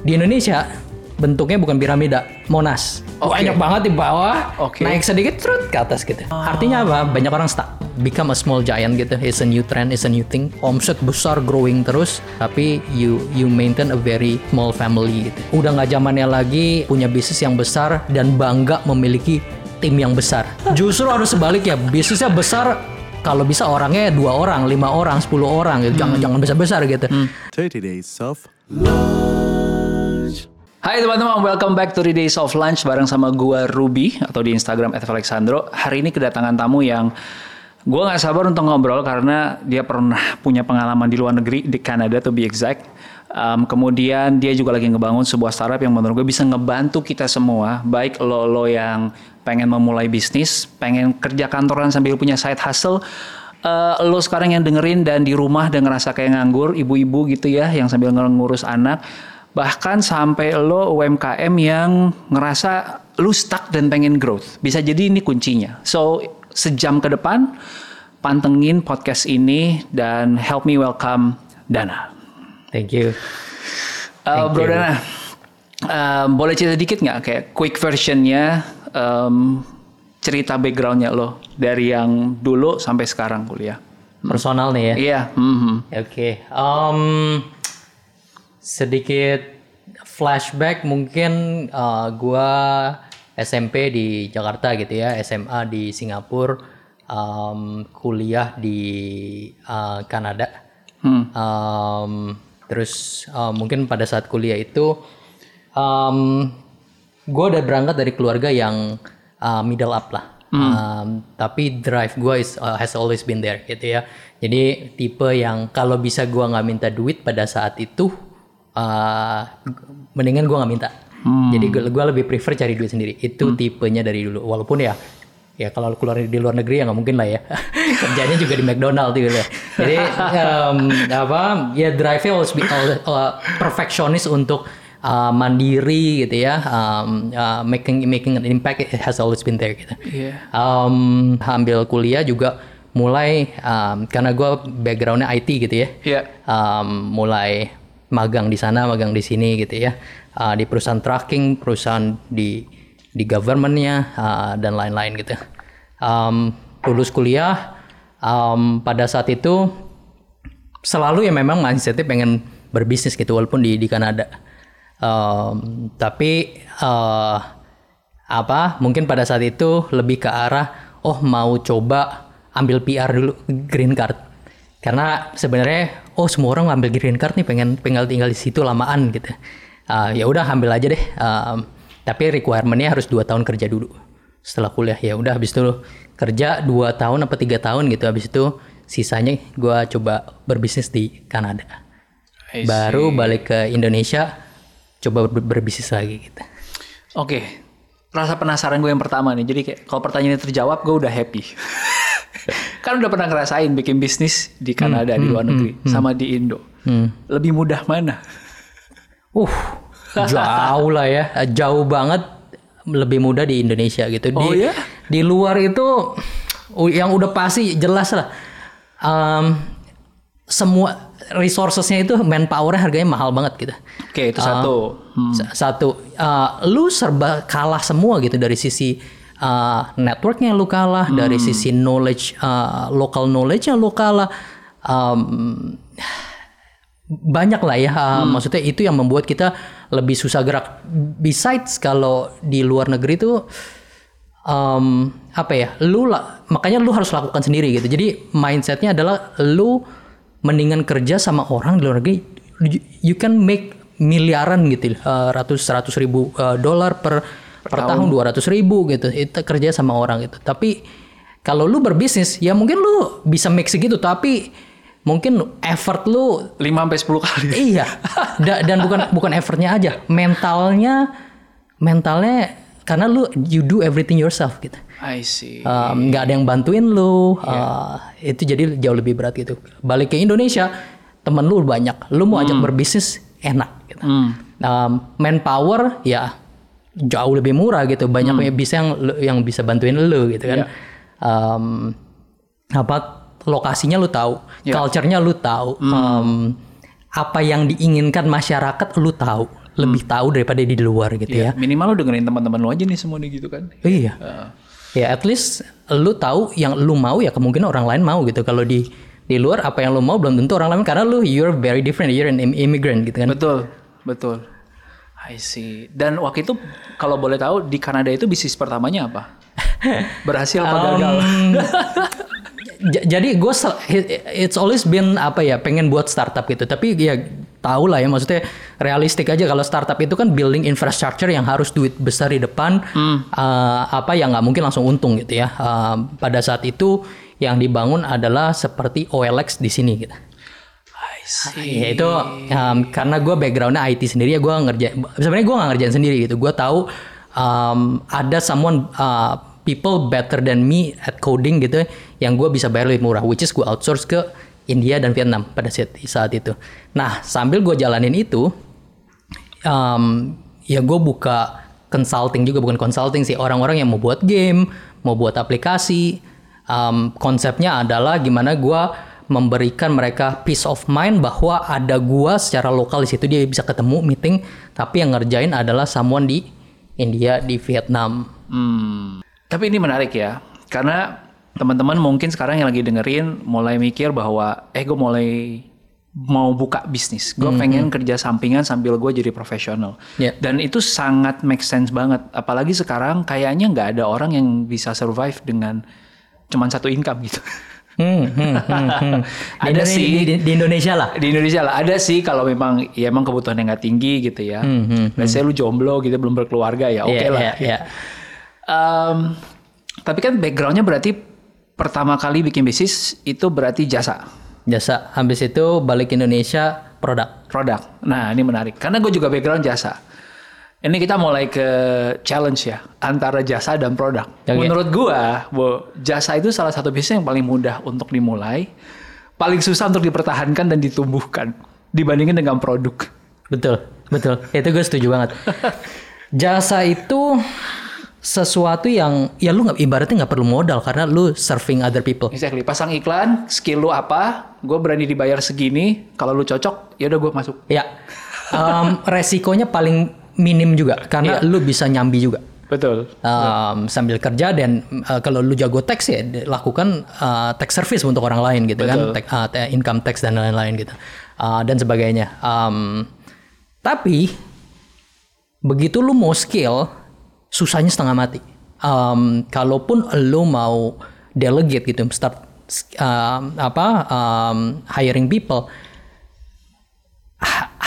di Indonesia bentuknya bukan piramida, Monas. Oke. Banyak banget di bawah, Oke. naik sedikit terus ke atas gitu. Artinya apa? Banyak orang stuck. Become a small giant gitu. It's a new trend, it's a new thing. Omset besar, growing terus, tapi you you maintain a very small family gitu. Udah nggak zamannya lagi punya bisnis yang besar dan bangga memiliki tim yang besar. Justru harus sebaliknya, bisnisnya besar kalau bisa orangnya dua orang, lima orang, sepuluh orang gitu. Jangan jangan besar besar gitu. 30 days of Hai teman-teman, welcome back to Days of Lunch bareng sama gua Ruby atau di Instagram @alexandro. Hari ini kedatangan tamu yang gua nggak sabar untuk ngobrol karena dia pernah punya pengalaman di luar negeri di Kanada to be exact. Um, kemudian dia juga lagi ngebangun sebuah startup yang menurut gue bisa ngebantu kita semua, baik lo lo yang pengen memulai bisnis, pengen kerja kantoran sambil punya side hustle, Eh, lo sekarang yang dengerin dan di rumah dan ngerasa kayak nganggur, ibu-ibu gitu ya, yang sambil ngurus anak, bahkan sampai lo UMKM yang ngerasa lu stuck dan pengen growth, bisa jadi ini kuncinya. So sejam ke depan pantengin podcast ini dan help me welcome Dana. Thank you. Uh, Bro you. Dana, um, boleh cerita dikit nggak kayak quick versionnya um, cerita backgroundnya lo dari yang dulu sampai sekarang kuliah? Personal nih ya. Iya. mhm. Oke, em, sedikit flashback mungkin eh, gua SMP di Jakarta gitu ya, SMA di Singapura, em, kuliah di eh, Kanada. Hmm. Em, terus eh, mungkin pada saat kuliah itu, em, gue udah berangkat dari keluarga yang uh, middle up lah. Um, tapi drive gue is uh, has always been there gitu ya. Jadi tipe yang kalau bisa gue nggak minta duit pada saat itu, uh, mendingan gue nggak minta. Jadi gue lebih prefer cari duit sendiri. Itu tipenya dari dulu. Walaupun ya ya kalau keluar di luar negeri ya nggak mungkin lah ya kerjanya juga di McDonald gitu ya jadi um, apa ya drive-nya always be always, uh, perfectionist untuk uh, mandiri gitu ya um, uh, making making an impact it has always been there gitu Iya. um, ambil kuliah juga mulai um, karena gue backgroundnya IT gitu ya Iya. um, mulai magang di sana, magang di sini gitu ya, Uh, di perusahaan tracking, perusahaan di di governmentnya uh, dan lain-lain gitu. Um, lulus kuliah, um, pada saat itu selalu ya memang mindsetnya pengen berbisnis gitu walaupun di di Kanada. Um, tapi uh, apa mungkin pada saat itu lebih ke arah oh mau coba ambil PR dulu green card karena sebenarnya oh semua orang ngambil green card nih pengen pengen tinggal di situ lamaan gitu. Ah, ya udah ambil aja deh. Um, tapi requirementnya harus dua tahun kerja dulu. Setelah kuliah ya udah habis itu kerja dua tahun apa tiga tahun gitu. Habis itu sisanya gua coba berbisnis di Kanada. Baru balik ke Indonesia coba ber- berbisnis lagi gitu. Oke, rasa penasaran gue yang pertama nih. Jadi kayak kalau pertanyaannya terjawab, gue udah happy. kan udah pernah ngerasain bikin bisnis di Kanada di luar negeri sama di Indo. Lebih mudah mana? Uh, jauh lah ya, jauh banget lebih mudah di Indonesia gitu. Di, Oh ya? Di luar itu yang udah pasti jelas lah. Em, semua resourcesnya itu manpowernya harganya mahal banget gitu. Oke, itu satu. Hmm. S- Satu, eh, lu serba kalah semua gitu dari sisi eh, networknya lu kalah, dari sisi knowledge, eh, local knowledge-nya lu kalah. Em, banyak lah ya uh, maksudnya itu yang membuat kita lebih susah gerak besides kalau di luar negeri tuh um, apa ya lu lah makanya lu harus lakukan sendiri gitu jadi mindsetnya adalah lu mendingan kerja sama orang di luar negeri you- can make miliaran gitu uh, ratus seratus ribu uh, dolar per per, tahun dua ratus ribu gitu itu kerja sama orang gitu. Tapi kalau lu berbisnis ya mungkin lu bisa make segitu tapi mungkin effort lu 5 sampai 10 kali. iya. Da- dan bukan bukan effortnya aja mentalnya mentalnya karena lu you do everything yourself gitu. I see. Um, nggak ada yang bantuin lu uh, itu jadi jauh lebih berat gitu. Balik ke Indonesia temen lu banyak. Lu mau ajak berbisnis enak gitu. Um, manpower ya jauh lebih murah gitu. Banyak yang bisa yang yang bisa bantuin lu gitu kan. Um, apa lokasinya lu tahu culture-nya lu tahu. Um, apa yang diinginkan masyarakat lu tahu lebih tahu daripada di luar gitu ya. Minimal lu dengerin teman-teman lu aja nih semua nih gitu kan. Iya. Ya at least lu tahu yang lu mau ya kemungkinan orang lain mau gitu. Kalau di di luar apa yang lu mau belum tentu orang lain karena lu you're very different, you're an im- immigrant gitu kan. Betul, betul. I see. Dan waktu itu kalau boleh tahu di Kanada itu bisnis pertamanya apa? Berhasil apa gagal? Jadi gue it's always been apa ya pengen buat startup gitu. Tapi ya tahu lah ya maksudnya realistik aja kalau startup itu kan building infrastructure yang harus duit besar di depan uh, apa yang nggak mungkin langsung untung gitu ya. Uh, pada saat itu yang dibangun adalah seperti OLX di sini gitu. I see. ya itu um, karena gue backgroundnya IT sendiri ya gue ngerjain sebenarnya gue nggak ngerjain sendiri gitu. Gue tahu um, ada someone uh, people better than me at coding gitu yang gue bisa bayar lebih murah which is gue outsource ke India dan Vietnam pada saat, saat itu nah sambil gue jalanin itu um, ya gue buka consulting juga bukan consulting sih orang-orang yang mau buat game mau buat aplikasi um, konsepnya adalah gimana gue memberikan mereka peace of mind bahwa ada gua secara lokal di situ dia bisa ketemu meeting tapi yang ngerjain adalah someone di India di Vietnam Hmm. Tapi ini menarik ya, karena teman-teman mungkin sekarang yang lagi dengerin mulai mikir bahwa eh gue mulai mau buka bisnis, gue pengen kerja sampingan sambil gue jadi profesional. Ya. Dan itu sangat make sense banget, apalagi sekarang kayaknya nggak ada orang yang bisa survive dengan cuman satu income gitu. Hmm, hmm, hmm, hmm. Ada sih. di, di- di Indonesia lah Di Indonesia lah ada sih kalau memang ya emang kebutuhannya nggak tinggi gitu ya. Hmm, Let's say lu jomblo gitu belum berkeluarga ya oke Iya, lah. iya, iya. Em, tapi kan backgroundnya berarti pertama kali bikin bisnis itu berarti jasa jasa habis itu balik Indonesia produk produk. Nah ini menarik karena gue juga background jasa. Ini kita mulai ke challenge ya antara jasa dan produk. Oke. Menurut gua, Bo, jasa itu salah satu bisnis yang paling mudah untuk dimulai, paling susah untuk dipertahankan dan ditumbuhkan dibandingin dengan produk. betul betul itu gue setuju banget jasa itu sesuatu yang ya lu nggak ibaratnya nggak perlu modal karena lu serving other people Exactly. Pasang iklan, skill lu apa, gue berani dibayar segini. Kalau lu cocok, ya udah gue masuk. Ya, Em, resikonya paling minim juga karena lu bisa nyambi juga. Betul. Em, sambil kerja dan eh, kalau lu jago teks ya lakukan eh, tax service untuk orang lain gitu kan, Tek- eh, te- income tax dan lain-lain gitu Eh, dan sebagainya. Em, tapi begitu lu mau skill, susahnya setengah mati. Em, kalaupun lu mau delegate gitu, start em, apa em, hiring people,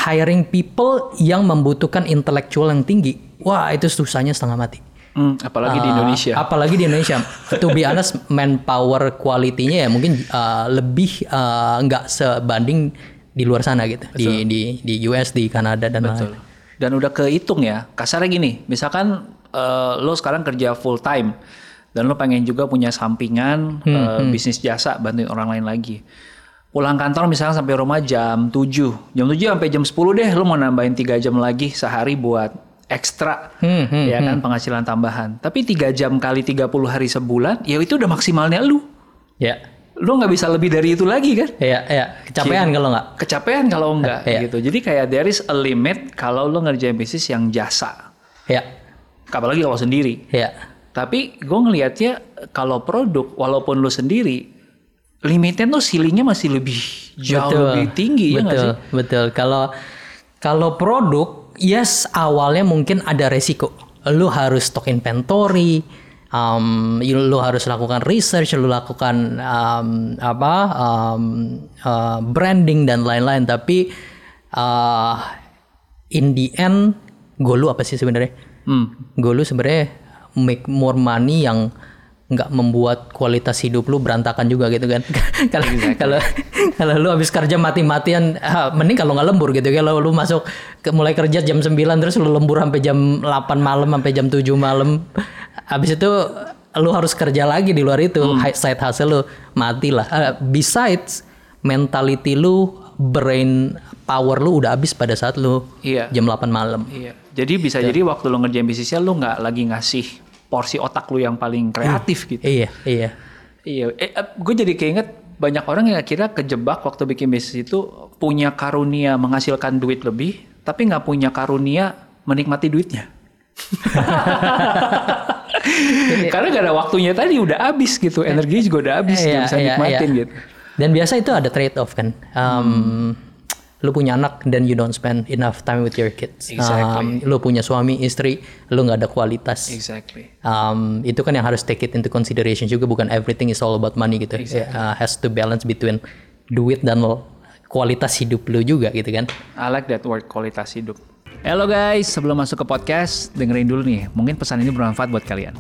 hiring people yang membutuhkan intelektual yang tinggi, wah itu susahnya setengah mati. Hmm, apalagi di Uh, Indonesia. Apalagi di Indonesia. to be honest, manpower quality-nya ya mungkin uh, lebih uh, nggak sebanding di luar sana gitu. Di di di US, di Kanada dan lain. Dan udah kehitung ya. Kasarnya gini, misalkan eh, lo sekarang kerja full time dan lo pengen juga punya sampingan eh, bisnis jasa bantuin orang lain lagi. Pulang kantor misalnya sampai rumah jam 7. Jam 7 sampai jam 10 deh lo mau nambahin 3 jam lagi sehari buat ekstra Hmm, hmm, ya kan penghasilan tambahan. Tapi 3 jam kali 30 hari sebulan ya itu udah maksimalnya lu. Ya. Lo nggak bisa lebih dari itu lagi kan? Ya, ya, kecapean kalau nggak. kecapean kalau enggak Iya. gitu. Jadi kayak there is a limit kalau lo ngerjain bisnis yang jasa. Ya, Apalagi kalau sendiri. ya. Tapi gue ngelihatnya kalau produk walaupun lo sendiri limitnya tuh ceilingnya masih lebih jauh Betul. lebih tinggi ya nggak betul, sih? Betul. Kalau kalau produk, yes awalnya mungkin ada resiko. Lu harus stock inventory, um, lu harus lakukan research, lu lakukan um, apa um, uh, branding dan lain-lain. Tapi uh, in the end, goal lu apa sih sebenarnya? Hmm. Goal lu sebenarnya make more money yang nggak membuat kualitas hidup lu berantakan juga gitu kan. Kalau kalau kalau lu habis kerja mati-matian ah, mending kalau nggak lembur gitu. Kalau lu masuk ke, mulai kerja jam 9 terus lu lembur sampai jam 8 malam sampai jam 7 malam. Habis itu lu harus kerja lagi di luar itu. Hi- side hustle lu mati lah. Ah, besides mentality lu brain power lu udah habis pada saat lu Iya. jam 8 malam Iya. Jadi bisa jadi waktu lo ngerjain bisnisnya lo nggak lagi ngasih porsi otak lo yang paling kreatif gitu. iya iya Iya, eh, gue jadi keinget banyak orang yang akhirnya kejebak waktu bikin bisnis itu punya karunia menghasilkan duit lebih, tapi nggak punya karunia menikmati duitnya. Karena gak ada waktunya tadi udah habis gitu, energi juga udah habis, Iya, bisa iya, nikmatin iya. gitu. Dan biasa itu ada trade off kan. Um, Lu punya anak dan you don't spend enough time with your kids. Exactly. Um, lu punya suami, istri, lu nggak ada kualitas. Exactly. Um, itu kan yang harus take it into consideration juga bukan everything is all about money gitu. Uh, has to balance between duit dan lo- kualitas hidup lu juga gitu kan. I like that word kualitas hidup. Halo guys, sebelum masuk ke podcast, dengerin dulu nih. Mungkin pesan ini bermanfaat buat kalian.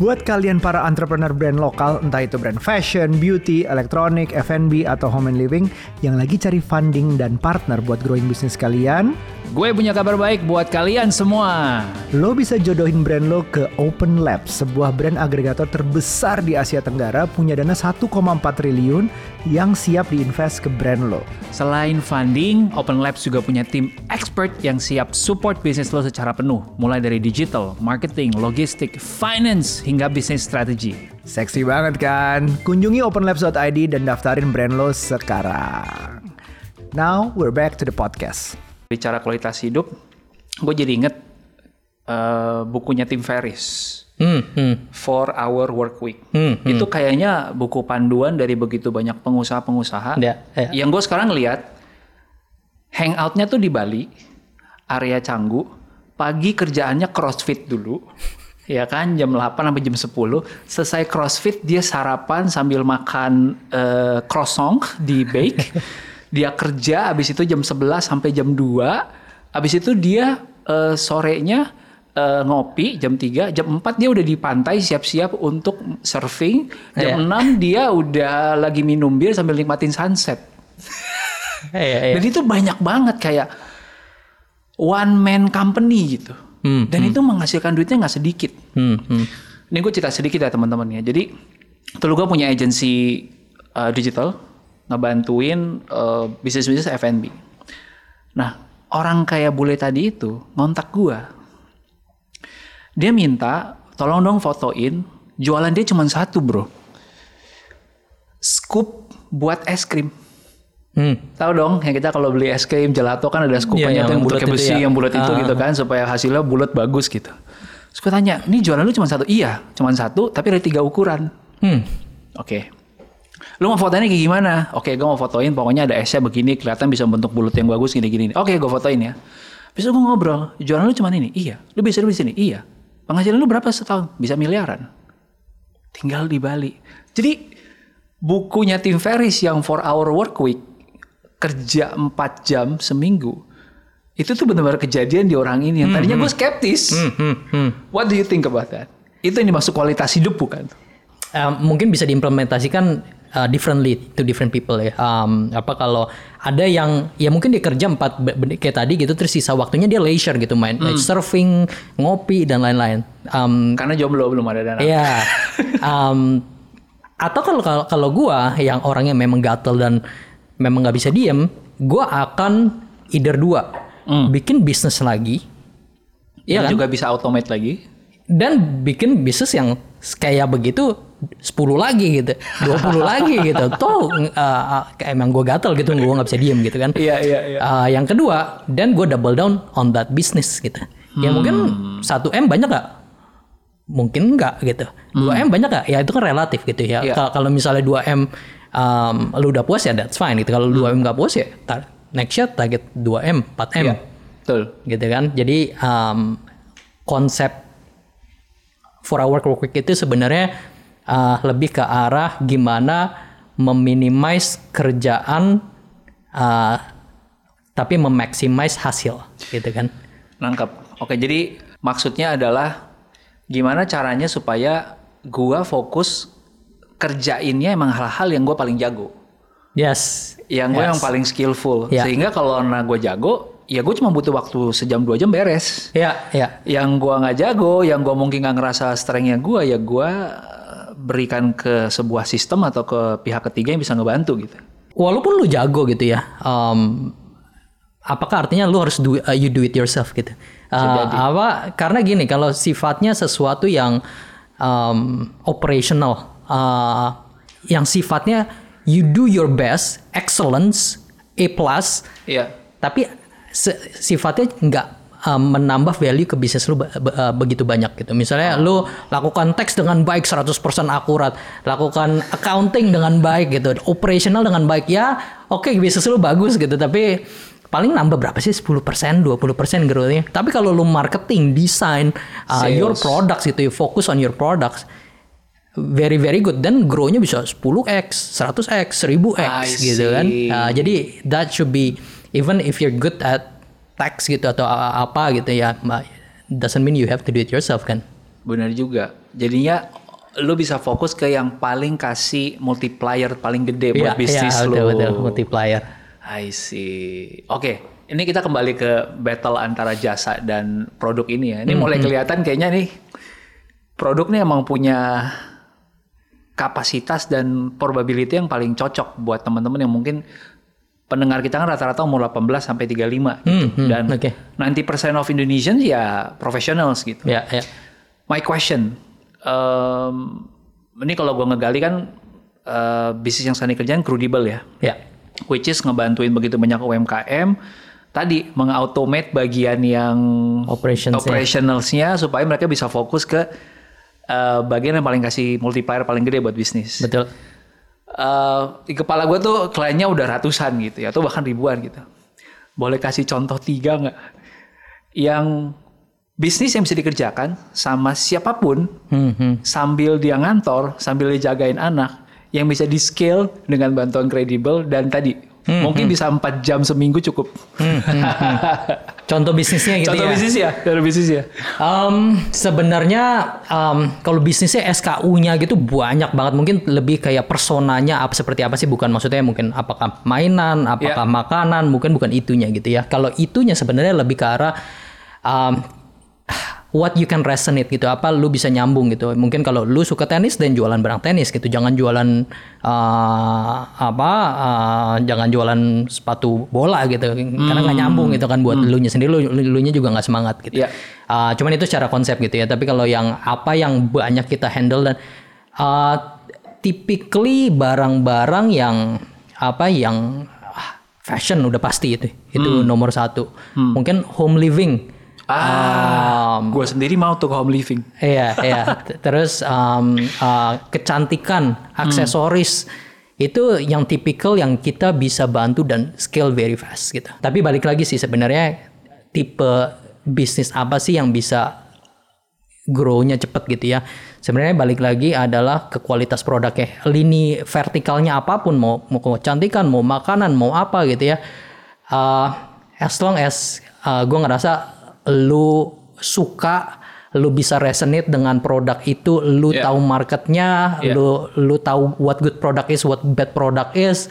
Buat kalian para entrepreneur brand lokal, entah itu brand fashion, beauty, elektronik, F&B, atau home and living, yang lagi cari funding dan partner buat growing bisnis kalian, Gue punya kabar baik buat kalian semua. lo bisa jodohin brand lo ke Open Labs, sebuah brand agregator terbesar di Asia Tenggara, punya dana 1,4 triliun yang siap diinvest ke brand lo. Selain funding, Open Labs juga punya tim expert yang siap support bisnis lo secara penuh, mulai dari digital, marketing, logistik, finance, hingga bisnis strategi. Seksi banget kan? Kunjungi openlabs.id dan daftarin brand lo sekarang. Now, we're back to the podcast. Bicara kualitas hidup, gue jadi inget eh, bukunya Tim Ferriss. Hmm, hmm, Four Hour Work Week. Hmm, Itu kayaknya buku panduan dari begitu banyak pengusaha-pengusaha. Ya, ya. Yang gue sekarang lihat, hangoutnya tuh di Bali, area Canggu, pagi kerjaannya crossfit dulu. Ya kan, jam 8 sampai jam 10. Selesai crossfit, dia sarapan sambil makan eh, croissant di bake. dia kerja, habis itu jam 11 sampai jam 2. Habis itu dia eh, sorenya eh, ngopi jam 3, jam 4 dia udah di pantai siap-siap untuk surfing. Jam 6 dia udah lagi minum bir sambil nikmatin sunset. Iya, iya. Dan itu banyak banget kayak one man company gitu. Hmm, Dan itu menghasilkan duitnya nggak sedikit. Hmm, hmm. Ini gue cerita sedikit ya teman-teman ya. Jadi gue punya agensi uh, digital ngebantuin uh, bisnis-bisnis F&B. Nah orang kayak bule tadi itu ngontak gue. Dia minta tolong dong fotoin jualan dia cuma satu bro. Scoop buat es krim. Hmm. Tahu dong, yang kita kalau beli es krim gelato kan ada Iya, skupannya yang yang bulat besi, ya. yang bulat itu Ah. gitu kan supaya hasilnya bulat bagus gitu. Terus gue tanya, ini jualan lu cuma satu? Iya, cuma satu, tapi ada tiga ukuran. Hmm. Oke. Lu mau fotonya kayak gimana? Oke, gue mau fotoin pokoknya ada esnya begini, kelihatan bisa bentuk bulat yang bagus gini-gini. Oke, gue fotoin ya. Bisa gue ngobrol, jualan lu cuma ini? Iya. Lu bisa lu di sini? Iya. Penghasilan lu berapa setahun? Bisa miliaran. Tinggal di Bali. Jadi bukunya Tim Ferriss yang 4 hour work week kerja 4 jam seminggu itu tuh benar-benar kejadian di orang ini yang tadinya gue skeptis. Hmm, hmm. What do you think about that? Itu yang dimaksud kualitas hidup bukan? Um, mungkin bisa diimplementasikan uh, differently to different people ya. Um, apa kalau ada yang ya mungkin dia kerja empat kayak tadi gitu terus sisa waktunya dia leisure gitu main main surfing, ngopi dan lain-lain. Um, Karena jomblo belum ada dana. Iya. Um, atau kalau kalau kalau gua yang orangnya memang gatel dan memang nggak bisa diem, gua akan either dua bikin bisnis lagi, Yang kan? juga bisa automate lagi. dan bikin bisnis yang kayak begitu 10 lagi gitu, 20 lagi gitu. Tuh uh, uh, emang gua gatel gitu, gua nggak bisa diem gitu kan. Iya, iya, iya. Uh, yang kedua, dan gue double down on that business gitu. Ya mungkin 1 m banyak gak? Mungkin enggak gitu. 2 m banyak gak? Ya itu kan relatif gitu ya. Kal- Kalau misalnya 2 m um, lu udah puas ya that's fine gitu. Kalau 2 m nggak puas ya tar- next year target 2 m, 4 m Iya. Betul. gitu kan. Jadi um, konsep for our work week itu sebenarnya uh, lebih ke arah gimana meminimize kerjaan uh, tapi memaximize hasil gitu kan. Nangkep. Oke, jadi maksudnya adalah gimana caranya supaya gua fokus kerjainnya emang hal-hal yang gua paling jago. Yes. Yang gue Yes. yang paling skillful. Ya. Sehingga kalau nah gue jago, ya gue cuma butuh waktu sejam dua jam beres. Ya, ya. Yang gua nggak jago, yang gua mungkin nggak ngerasa strengthnya gua, ya gua eh, berikan ke sebuah sistem atau ke pihak ketiga yang bisa ngebantu gitu. Walaupun lu jago gitu ya, um, apakah artinya lu harus do, uh, you do it yourself gitu? Uh, apa? Karena gini, kalau sifatnya sesuatu yang um, operational, uh, yang sifatnya you do your best, excellence, A plus, Iya. tapi sifatnya nggak uh, menambah value ke bisnis lu be- be- uh, begitu banyak gitu. Misalnya lu lakukan teks dengan baik 100% akurat, lakukan accounting dengan baik gitu, operational dengan baik. Ya, oke bisnis lu bagus gitu, tapi paling nambah berapa sih? 10%, 20% growth-nya. Tapi kalau lu marketing, design, uh, your products gitu, you focus on your products very very good. Dan grow-nya bisa 10x, 100x, 1000x I gitu kan. Uh, jadi that should be even if you're good at tax gitu atau apa gitu ya, doesn't mean you have to do it yourself kan. Benar juga. Jadinya lu bisa fokus ke yang paling kasih multiplier paling gede buat bisnis iya, lu. betul, betul, multiplier. I see. Oke, ini kita kembali ke battle antara jasa dan produk ini ya. Ini mulai kelihatan kayaknya nih produk nih emang punya kapasitas dan probability yang paling cocok buat teman-teman yang mungkin pendengar kita kan rata-rata umur 18 sampai 35 gitu. Hmm, hmm, dan oke. 90% of Indonesians ya professionals gitu. Ya, ya. My question, um, ini kalau gue ngegali kan uh, bisnis yang Sani kerjain credible ya Ya. which is ngebantuin begitu banyak UMKM tadi mengautomate bagian yang Operations-nya. operationalsnya supaya mereka bisa fokus ke uh, bagian yang paling kasih multiplier paling gede buat bisnis. Betul. Uh, di kepala gue tuh kliennya udah ratusan gitu ya atau bahkan ribuan gitu. Boleh kasih contoh tiga nggak yang bisnis yang bisa dikerjakan sama siapa pun Hmm, hmm. sambil dia ngantor, sambil dia jagain anak, yang bisa di scale dengan bantuan kredibel dan tadi Hmm, mungkin bisa empat jam seminggu cukup. Contoh bisnisnya gitu Contoh ya. bisnis ya, contoh bisnis ya. Um, sebenarnya um, kalau bisnisnya SKU-nya gitu banyak banget mungkin lebih kayak personanya apa seperti apa sih bukan maksudnya mungkin apakah mainan apakah Ya. makanan mungkin bukan itunya gitu ya kalau itunya sebenarnya lebih ke arah um, what you can resonate gitu apa lu bisa nyambung gitu. Mungkin kalau lu suka tenis dan jualan barang tenis gitu. Jangan jualan uh, apa uh, jangan jualan sepatu bola gitu. Karena nggak nyambung gitu kan buat lu nya sendiri lu lu nya juga nggak semangat gitu. Ya. Uh, cuman itu secara konsep gitu ya. Tapi kalau yang apa yang banyak kita handle dan uh, typically barang-barang yang apa yang ah, fashion udah pasti itu. Itu nomor satu. Mungkin home living. Ah, Um, gue sendiri mau tuh home living. Iya, iya. Terus um, uh, kecantikan, aksesoris itu yang tipikal yang kita bisa bantu dan scale very fast gitu. Tapi balik lagi sih sebenarnya tipe bisnis apa sih yang bisa grow-nya cepet gitu ya. Sebenarnya balik lagi adalah ke kualitas produknya. Lini vertikalnya apa pun mau mau kecantikan, mau makanan, mau apa gitu ya. Uh, as long as uh, gue ngerasa lu suka, lu bisa resonate dengan produk itu, lu Yeah. tahu marketnya, Yeah. lu lu tahu what good product is, what bad product is,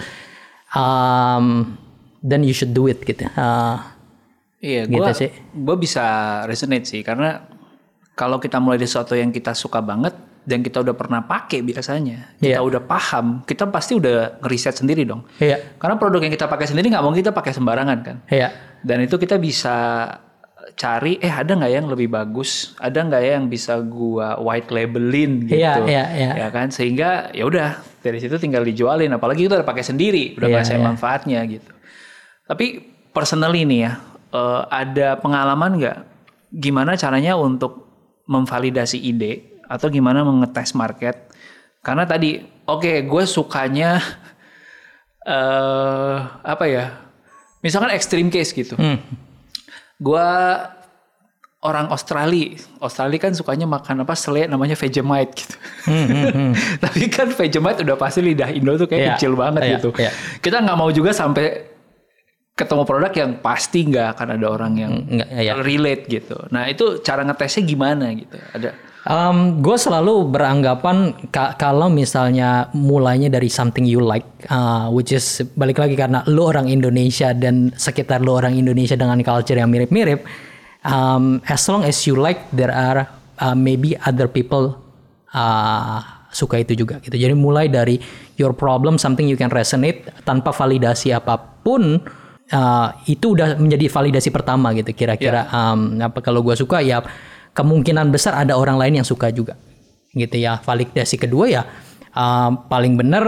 um, then you should do it gitu. Uh, Iya, Gitu gue sih. gue bisa resonate sih karena kalau kita mulai dari sesuatu yang kita suka banget dan kita udah pernah pakai biasanya, kita Iya. udah paham, kita pasti udah ngeriset sendiri dong. Iya. Karena produk yang kita pakai sendiri nggak mungkin kita pakai sembarangan kan. Iya. Dan itu kita bisa cari, eh ada nggak yang lebih bagus, ada nggak ya yang bisa gua white labelin gitu, Iya, iya, iya. ya kan? Sehingga ya udah dari situ tinggal dijualin, apalagi itu udah pakai sendiri, udah Iya, ngerasain iya. manfaatnya gitu. Tapi personally nih ya, eh, ada pengalaman nggak gimana caranya untuk memvalidasi ide atau gimana mengetes market? Karena tadi, oke, gue sukanya eh apa ya? Misalkan extreme case gitu. Hmm. Gua orang Australia, Australia kan sukanya makan apa sele namanya Vegemite gitu. Tapi kan Vegemite udah pasti lidah Indo tuh kayak Hmm, Iya, kecil banget iya, gitu. iya. Kita nggak mau juga sampai ketemu produk yang pasti nggak akan ada orang yang Nggak, iya. relate gitu. Nah itu cara ngetesnya gimana gitu? Ada gue selalu beranggapan ka- kalau misalnya mulainya dari something you like, uh, which is balik lagi karena lu orang Indonesia dan sekitar lu orang Indonesia dengan culture yang mirip-mirip, um, as long as you like, there are uh, maybe other people uh, suka itu juga gitu. Jadi mulai dari your problem, something you can resonate tanpa validasi apa pun. uh, itu udah menjadi validasi pertama gitu kira-kira um, apa kalau gua suka ya kemungkinan besar ada orang lain yang suka juga. Gitu ya validasi kedua ya uh, paling bener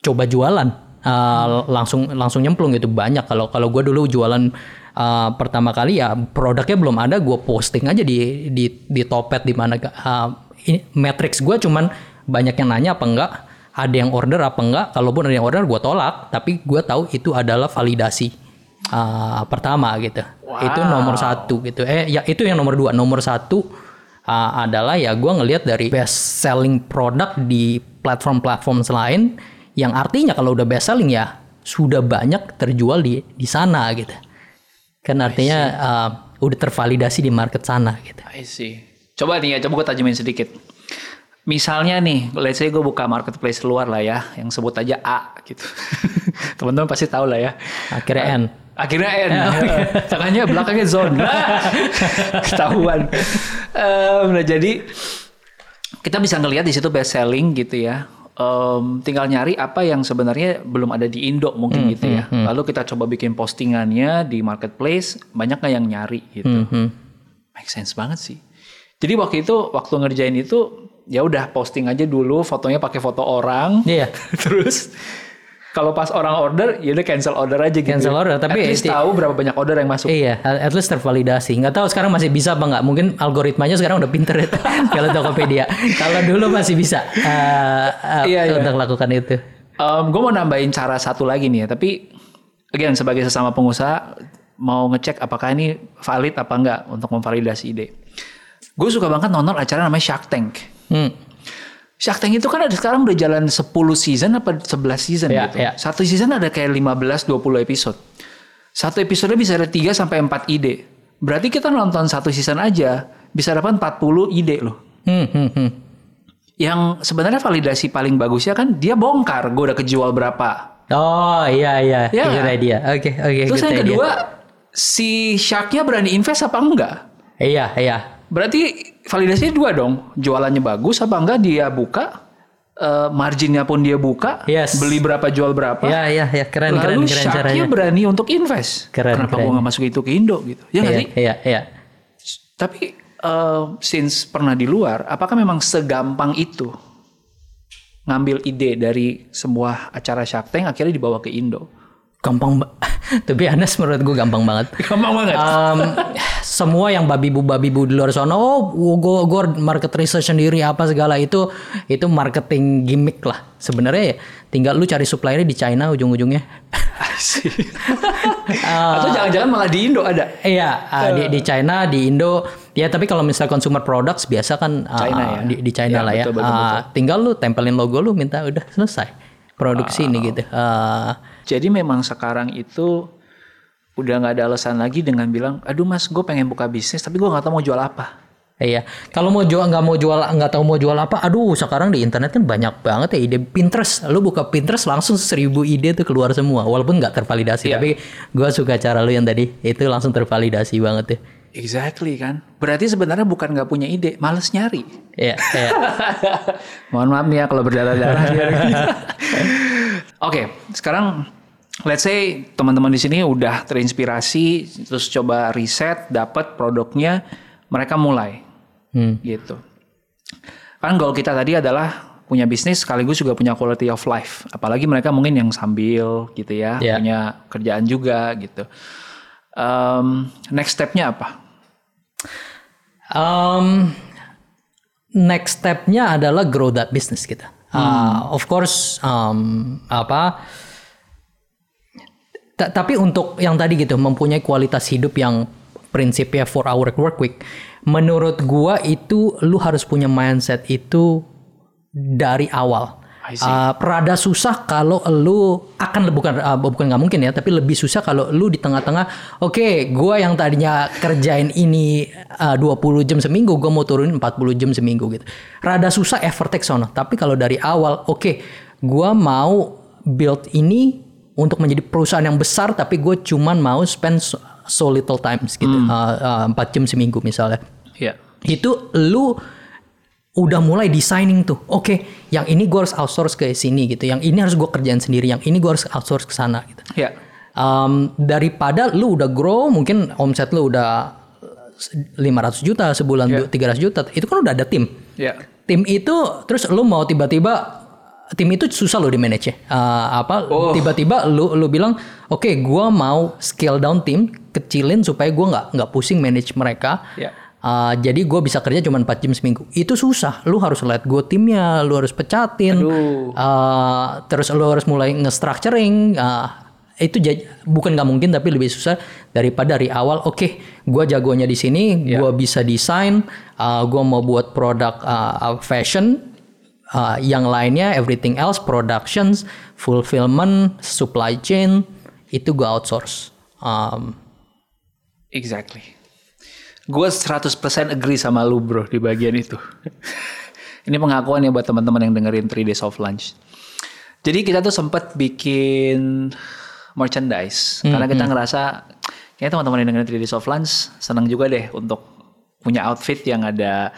coba jualan. Uh, langsung langsung nyemplung gitu banyak. Kalau kalau gue dulu jualan uh, pertama kali ya produknya belum ada gue posting aja di di di topet di mana uh, matrix gue cuman banyak yang nanya apa enggak ada yang order apa enggak. Kalaupun ada yang order gue tolak. Tapi gue tahu itu adalah validasi uh, pertama gitu itu nomor satu gitu eh ya itu yang nomor dua nomor satu uh, adalah ya gue ngelihat dari best selling produk di platform-platform selain yang artinya kalau udah best selling ya sudah banyak terjual di di sana gitu kan artinya uh, udah tervalidasi di market sana gitu I see. Coba nih ya, coba gue tajamin sedikit. Misalnya nih, let's say gue buka marketplace luar lah ya, yang sebut aja A gitu. Teman-teman pasti tahu lah ya. akhirnya N Akhirnya N. Tangannya belakangnya zone. Ketahuan. Em, nah jadi kita bisa ngelihat di situ best selling gitu ya. Em, tinggal nyari apa yang sebenarnya belum ada di Indo mungkin gitu ya. Lalu kita coba bikin postingannya di marketplace, banyak nggak yang nyari gitu. Mhm. Make sense banget sih. Jadi waktu itu waktu ngerjain itu ya udah posting aja dulu fotonya pakai foto orang. Iya. Terus kalau pas orang order ya udah cancel order aja gitu. Cancel order, tapi At least itu- tahu berapa banyak order yang masuk. Iya, at least tervalidasi. Nggak tahu sekarang masih bisa apa nggak? Mungkin algoritmanya sekarang udah pinter ya kalau Tokopedia. kalau dulu masih bisa uh, uh, Iya, iya. untuk lakukan itu. gue mau nambahin cara satu lagi nih ya, tapi again sebagai sesama pengusaha mau ngecek apakah ini valid apa enggak untuk memvalidasi ide. Gue suka banget nonton acara namanya Shark Tank. Hmm. Shark Tank itu kan ada sekarang udah jalan 10 season apa 11 season Iya, gitu. iya. Satu season ada kayak 15 20 episode. Satu episode bisa ada 3 sampai 4 ide. Berarti kita nonton satu season aja bisa dapat 40 ide loh. Hmm, hmm, hmm. Yang sebenarnya validasi paling bagusnya kan dia bongkar gue udah kejual berapa. Oh iya iya, Iya good nggak? idea. Oke oke. Terus good yang idea. kedua si Sharknya berani invest apa enggak? Iya iya. Berarti validasinya dua dong. Jualannya bagus apa enggak dia buka. eh, marginnya pun dia buka. Yes. Beli berapa jual berapa. Iya iya iya keren keren Lalu keren Sharknya caranya. berani untuk invest. Keren, Kenapa keren. gue nggak masuk itu ke Indo gitu? Ya nggak Iya sih? iya iya. Tapi eh, since pernah di luar, apakah memang segampang itu ngambil ide dari sebuah acara Shark Tank akhirnya dibawa ke Indo? Gampang Tapi Anas menurut gue gampang banget. Gampang banget. Um, semua yang babi bu babi bu di luar sana, oh gue gue market research sendiri apa segala itu itu marketing gimmick lah. Sebenarnya ya, tinggal lu cari suppliernya di China ujung-ujungnya. Atau jangan-jangan malah di Indo ada? Iya, uh, di, di China, di Indo, ya tapi kalau misalnya consumer products biasa kan uh, China ya? di, di China Ya, lah ya. betul, betul, Uh, tinggal lu tempelin logo lu, minta udah selesai produksi ini gitu. Uh, Jadi memang sekarang itu udah nggak ada alasan lagi dengan bilang, aduh mas, gue pengen buka bisnis tapi gue nggak tahu mau jual apa. Iya, kalau mau jual nggak mau jual nggak tahu mau jual apa, aduh sekarang di internet kan banyak banget ya ide Pinterest. Lu buka Pinterest langsung seribu ide tuh keluar semua, walaupun nggak tervalidasi. Iya. Tapi gua suka cara lu yang tadi itu langsung tervalidasi banget ya. Exactly kan. Berarti sebenarnya bukan nggak punya ide, males nyari. Iya, iya. Mohon maaf nih ya kalau berdarah-darah. Oke, sekarang let's say teman-teman di sini udah terinspirasi, terus coba riset, dapat produknya, mereka mulai, Hmm. gitu. Kan goal kita tadi adalah punya bisnis sekaligus juga punya quality of life. Apalagi mereka mungkin yang sambil gitu ya, Ya. punya kerjaan juga gitu. Um, next stepnya apa? Um, next stepnya adalah grow that business kita. Uh, of course, um, apa? Ta- tapi untuk yang tadi gitu mempunyai kualitas hidup yang prinsipnya four hour work week, menurut gua itu lu harus punya mindset itu dari awal. Uh, rada susah kalau lu akan bukan uh, bukan nggak mungkin ya tapi lebih susah kalau lu di tengah-tengah oke gua yang tadinya kerjain ini uh, 20 jam seminggu gua mau turunin 40 jam seminggu gitu. Rada susah effort take sono. Tapi kalau dari awal oke gua mau build ini untuk menjadi perusahaan yang besar tapi gue cuman mau spend so, so little times gitu uh, uh, 4 jam seminggu misalnya Ya. itu lu udah mulai designing tuh. Oke, yang ini gue harus outsource ke sini gitu. Yang ini harus gue kerjain sendiri. Yang ini gue harus outsource ke sana gitu. Ya. Um, daripada lu udah grow, mungkin omset lu udah 500 juta sebulan, 300 juta. Itu kan udah ada tim. Ya. Tim itu terus lu mau tiba-tiba tim itu susah loh di manage ya. Uh, apa tiba-tiba lu lu bilang oke gua mau scale down tim kecilin supaya gua nggak nggak pusing manage mereka. Ya. Uh, jadi gue bisa kerja cuma 4 jam seminggu. Itu susah. Lu harus let go timnya, lu harus pecatin. Uh, terus lu harus mulai nge-structuring. Uh, itu bukan nggak mungkin tapi lebih susah daripada dari awal. Oke, gua jagonya di sini, gua bisa desain, uh, gua mau buat produk uh, fashion, uh, yang lainnya everything else productions fulfillment supply chain itu gue outsource um, Exactly. Gue 100% agree sama lu bro di bagian itu. Ini pengakuan ya buat teman-teman yang dengerin 3 Days of Lunch. Jadi kita tuh sempat bikin merchandise karena kita ngerasa kayaknya teman-teman yang dengerin 3 Days of Lunch senang juga deh untuk punya outfit yang ada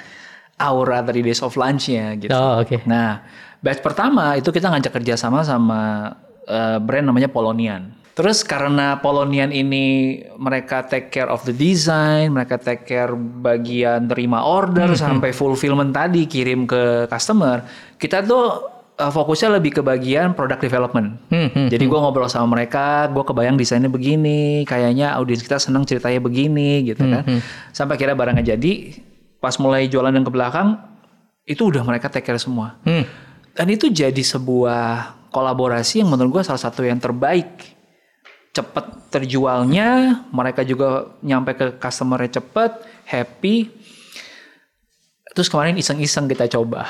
aura 3 Days of Lunch-nya gitu. Oh, oke. Nah, batch pertama itu kita ngajak kerja sama sama eh, brand namanya Polonian. Terus karena Polonian ini mereka take care of the design, mereka take care bagian terima order sampai fulfillment tadi kirim ke customer, kita tuh eh, fokusnya lebih ke bagian product development. Hmm, Jadi gua ngobrol sama mereka, gue kebayang desainnya begini, kayaknya audiens kita senang ceritanya begini gitu kan. Sampai kira barangnya jadi, pas mulai jualan dan ke belakang, itu udah mereka take care semua. Hmm. Dan itu jadi sebuah kolaborasi yang menurut gue salah satu yang terbaik. Cepet terjualnya, mereka juga nyampe ke customernya cepet, happy. Terus kemarin iseng-iseng kita coba.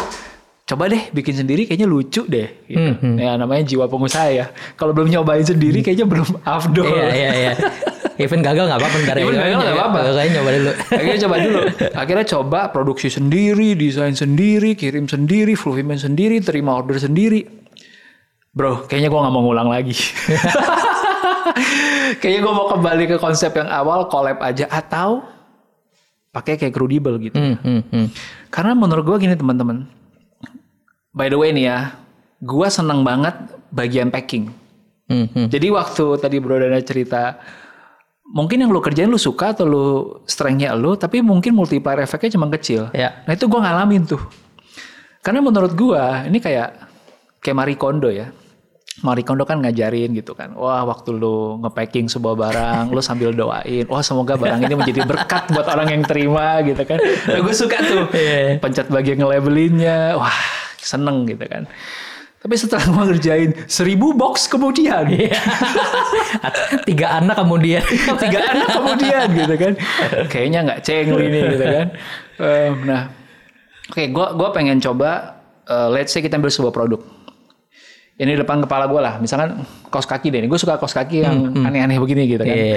coba deh bikin sendiri kayaknya lucu deh. Gitu. Ya namanya jiwa pengusaha ya. Kalau belum nyobain sendiri kayaknya belum afdol. iya iya iya even gagal nggak apa-apa ntar ya. Even gagal nggak apa-apa. Kayaknya nyoba dulu Akhirnya coba dulu. Akhirnya coba produksi sendiri, desain sendiri, kirim sendiri, fulfillment sendiri, terima order sendiri. Bro, kayaknya gua nggak mau ngulang lagi. kayaknya gua mau kembali ke konsep yang awal, collab aja atau pakai kayak crudable gitu. Hmm, hmm, hmm. Karena menurut gua gini teman-teman. By the way nih ya, gua seneng banget bagian packing. Hmm, hmm. Jadi waktu tadi Bro Dana cerita mungkin yang lu kerjain lu suka atau lu strength-nya lu tapi mungkin multiplier efeknya cuma kecil. Ya. Nah itu gua ngalamin tuh. Karena menurut gua ini kayak kayak Marie Kondo ya. Marie Kondo kan ngajarin gitu kan. Wah, waktu lu nge-packing sebuah barang, lu sambil doain, wah semoga barang ini menjadi berkat buat orang yang terima gitu kan. Nah, gue suka tuh. Pencet bagian nge-labelinnya. Wah, seneng gitu kan. Tapi setelah gue ngerjain seribu box kemudian, tiga anak kemudian tiga anak kemudian gitu kan, kayaknya nggak cengli nih gitu kan. Em, nah, oke, gua gua pengen coba, eh, let's say kita ambil sebuah produk. Ini depan kepala gue lah, misalkan kaos kaki deh. Gue suka kaos kaki yang aneh-aneh begini gitu kan. Iya.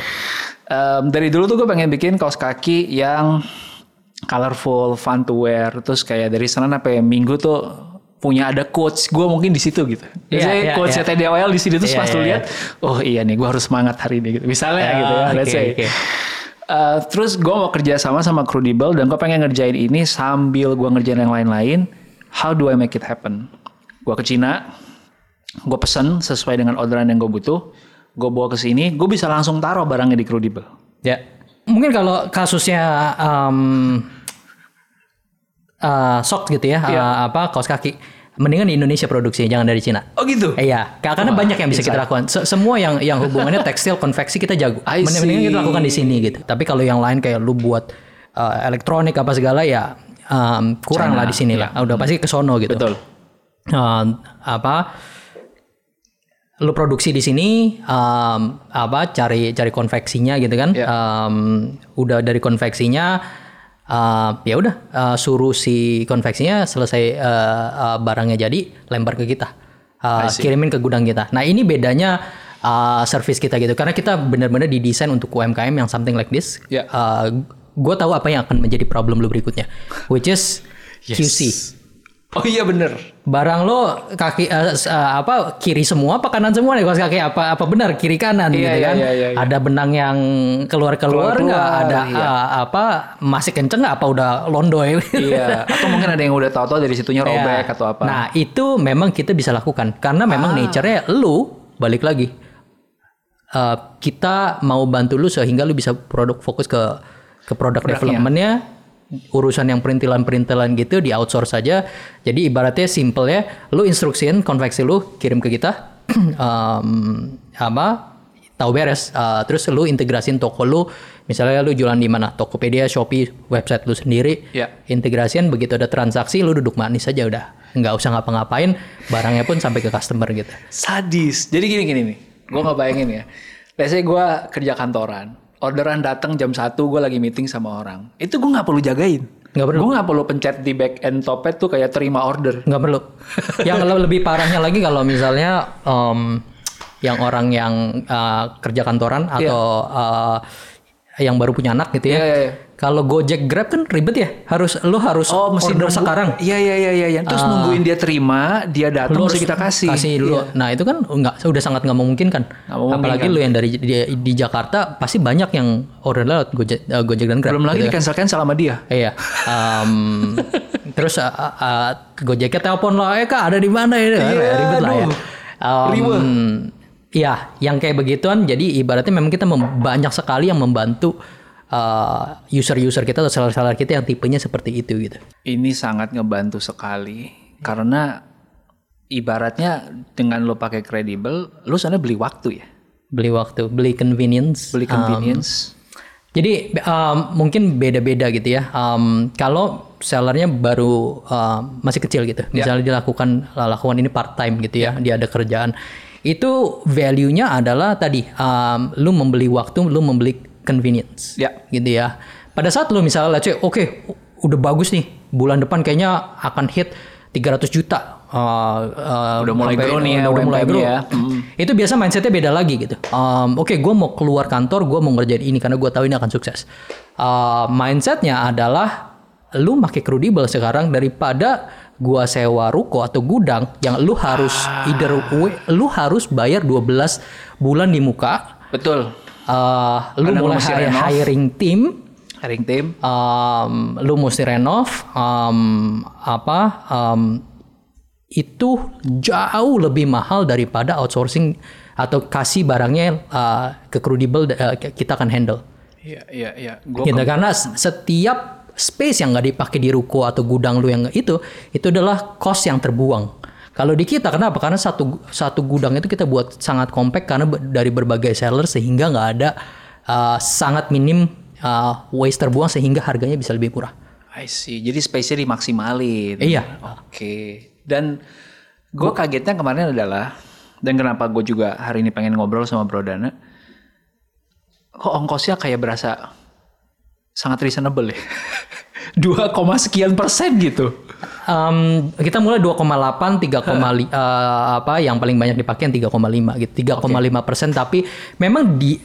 Em, dari dulu tuh gue pengen bikin kaos kaki yang colorful, fun to wear. Terus kayak dari Senin sampai Minggu tuh punya ada quotes gue mungkin di situ gitu. Biasanya iya, quotesnya iya. Teddy Awal di sini tuh Iya, pas lu iya, lihat, oh iya nih gue harus semangat hari ini gitu. Misalnya Ah, gitu ya, let's oke, say. oke. Uh, terus gue mau kerja sama sama Crudable dan gue pengen ngerjain ini sambil gue ngerjain yang lain-lain. How do I make it happen? Gue ke Cina, gue pesen sesuai dengan orderan yang gue butuh. Gue bawa ke sini, gue bisa langsung taruh barangnya di Crudable. Ya. Mungkin kalau kasusnya um, uh, sok gitu ya, Iya. uh, apa kaos kaki, mendingan di Indonesia produksi, jangan dari Cina. Oh gitu? Eh, Iya, Ka- karena Wah, banyak yang bisa kita lakukan. Se- semua yang yang hubungannya tekstil, konveksi kita jago. Mendingan kita lakukan di sini gitu. Tapi kalau yang lain kayak lu buat uh, elektronik apa segala ya um, kurang China, lah di sini lah. Udah pasti ke sono gitu. Betul. Uh, apa lu produksi di sini um, apa cari cari konveksinya gitu kan Ya. Um, udah dari konveksinya uh, ya udah uh, suruh si konveksinya selesai uh, uh, barangnya jadi lempar ke kita. Uh, kirimin ke gudang kita. Nah ini bedanya uh, service kita gitu. Karena kita benar-benar didesain untuk UMKM yang something like this. Ya. gue tahu apa yang akan menjadi problem lu berikutnya. Which is QC Oh iya bener. barang lo kaki eh, apa kiri semua apa kanan semua nih kaos kaki apa apa benar kiri kanan Iya, gitu iya, kan iya, iya, iya. ada benang yang keluar keluar nggak ada iya. eh, apa masih kenceng nggak apa udah londoy iya. Atau mungkin ada yang udah tahu-tahu dari situnya robek Ya. atau apa. nah itu memang kita bisa lakukan karena memang Ah. nature-nya lu balik lagi Eh, kita mau bantu lu sehingga lu bisa produk fokus ke ke produk developmentnya urusan yang perintilan-perintilan gitu di outsource saja. Jadi ibaratnya simple ya, lu instruksiin konveksi lu kirim ke kita, um, apa tahu beres. Uh, terus lu integrasin toko lu, misalnya lu jualan di mana, Tokopedia, Shopee, website lu sendiri, Ya. integrasian begitu ada transaksi lu duduk manis aja udah, nggak usah ngapa-ngapain, barangnya pun sampai ke customer gitu. Sadis. Jadi gini-gini nih. Gue nggak bayangin ya. Biasanya gue kerja kantoran. Orderan datang jam 1 gue lagi meeting sama orang. Itu gue nggak perlu jagain. Nggak perlu. Gue nggak perlu pencet di back end topet tuh kayak terima order. nggak perlu. yang le- lebih parahnya lagi kalau misalnya em, yang orang yang uh, kerja kantoran atau uh, yang baru punya anak gitu ya. Iya, iya, iya. Kalau Gojek Grab kan ribet ya. Harus lu harus order nunggu- sekarang. Iya iya iya iya. Terus nungguin dia terima, dia datang harus kita kasih. Kasih dulu. Nah, itu kan nggak udah sangat nggak memungkinkan. Memungkinkan. Apalagi lu yang dari di, di Jakarta pasti banyak yang order lewat Gojek, uh, Gojek dan Grab. Belum lagi gitu di cancel cancel sama dia. Iya. Em, terus uh, uh, uh, Gojeknya telepon lo, eh kak ada di mana ini? Iya, Ribet lah ya. aduh. Em, Riweh. Iya, yang kayak begituan. Jadi ibaratnya memang kita banyak sekali yang membantu uh, user-user kita atau seller-seller kita yang tipenya seperti itu gitu. Ini sangat ngebantu sekali karena ibaratnya dengan lo pakai kredibel, lo sana beli waktu ya, Beli waktu, beli convenience. beli Um, convenience. Jadi um, mungkin beda-beda gitu ya. Um, kalau sellernya baru um, masih kecil gitu, misalnya dilakukan lakukan ini part time gitu ya, dia ada kerjaan, itu value-nya adalah tadi um, lu membeli waktu, lu membeli convenience, Ya. gitu ya. Pada saat lu misalnya, let's say, oke, udah bagus nih, bulan depan kayaknya akan hit 300 juta. uh, uh, Udah mulai grow nih ya, udah mulai grow. ya. Itu biasa mindsetnya beda lagi gitu. Um, Oke, gue mau keluar kantor, gue mau ngerjain ini karena gue tahu ini akan sukses. Uh, mindsetnya adalah lu pakai crudable sekarang daripada gua sewa ruko atau gudang yang lu harus either way, lu harus bayar 12 bulan di muka. Betul. Uh, lu lu mulai mesti hi- renov. hiring tim, Hiring tim. um, lu mesti renov, um, apa, um, itu jauh lebih mahal daripada outsourcing atau kasih barangnya uh, ke crudable uh, kita akan handle. Iya iya iya. Gua Gitu, karena setiap space yang nggak dipakai di ruko atau gudang lu yang itu itu adalah cost yang terbuang. Kalau di kita kenapa? Karena satu satu gudang itu kita buat sangat compact karena dari berbagai seller sehingga nggak ada uh, sangat minim uh, waste terbuang sehingga harganya bisa lebih murah. I see. Jadi space-nya dimaksimalin. Iya. Oke. Dan gue kagetnya kemarin adalah dan kenapa gue juga hari ini pengen ngobrol sama Bro Dana. Kok ongkosnya kayak berasa sangat reasonable ya? 2, sekian persen gitu. Um, kita mulai 2,8, 3,5 eh, apa yang paling banyak dipakai yang 3,5 gitu. 3,5 persen tapi memang di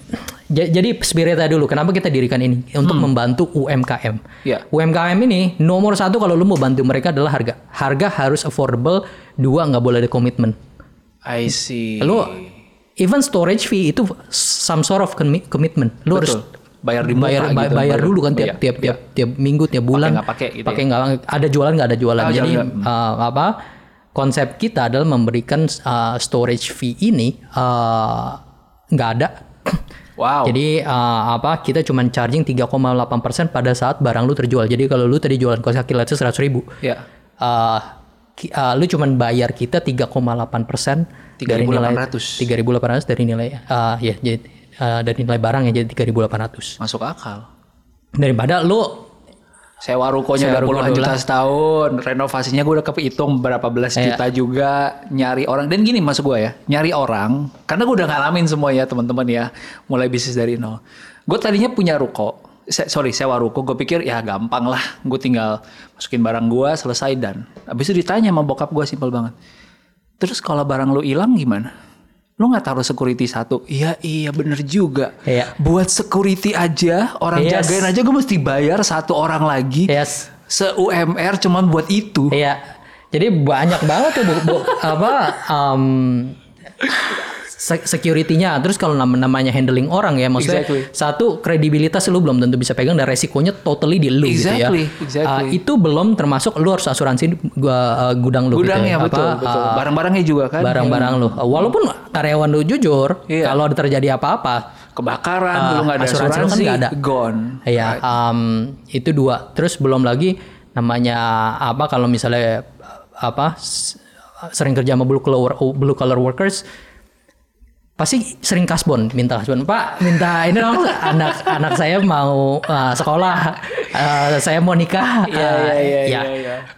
jadi spiritnya dulu kenapa kita dirikan ini untuk membantu UMKM. Iya. UMKM ini nomor satu kalau lu mau bantu mereka adalah harga. Harga harus affordable, dua nggak boleh ada komitmen. I see. Lu even storage fee itu some sort of commi- commitment. Lu harus Betul. Bayar di muka bayar, gitu. bay- bayar dulu kan tiap Bayar. tiap tiap tiap minggu tiap bulan nggak pakai gitu pakai nggak ada jualan nggak ada jualan Ah, jadi jualan uh, apa konsep kita adalah memberikan uh, storage fee ini uh, nggak ada Wow. jadi uh, apa kita cuma charging 3,8% pada saat barang lu terjual jadi kalau lu tadi jualan kos kaki let's say 100 ribu Ya. uh, ki- uh, lu cuma bayar kita 3,8 persen dari nilai 3.800. 3.800 dari nilai uh, ya jadi uh, dari nilai barang ya jadi 3.800 Masuk akal. daripada lu Sewa rukonya Sewa udah puluhan juta setahun, renovasinya gue udah kehitung berapa belas Iya. juta juga, nyari orang. Dan gini masuk gue ya, nyari orang, karena gue udah ngalamin semua ya teman-teman ya, mulai bisnis dari nol. Gue tadinya punya ruko, se- sorry sewa ruko, gue pikir ya gampang lah, gue tinggal masukin barang gue selesai dan. Habis itu ditanya sama bokap gue simpel banget. Terus kalau barang lu hilang gimana? Lu nggak taruh security satu? Iya iya bener juga. Iya. Buat security aja, orang Yes. jagain aja gue mesti bayar satu orang lagi yes se UMR cuman buat itu. Iya. Jadi banyak banget tuh bu, bu- apa um, security-nya. Terus kalau nam- namanya handling orang ya, maksudnya Exactly. satu kredibilitas lu belum tentu bisa pegang dan resikonya totally di lu gitu ya. Exactly, exactly. Uh, itu belum termasuk lu harus asuransi gua, uh, gudang lu Gudangnya gitu ya. betul, Apa, betul. uh, Barang-barangnya juga kan. barang-barang lu. Walaupun karyawan lu jujur, Iya. kalau ada terjadi apa-apa, kebakaran, lu nggak ada asuransi asuransi, lu kan ada. gone. Iya, um, itu dua. Terus belum lagi namanya apa kalau misalnya apa sering kerja sama blue collar blue collar workers pasti sering kasbon minta kasbon pak minta ini dong anak anak saya mau uh, sekolah uh, saya mau nikah Iya, uh, iya, iya, ya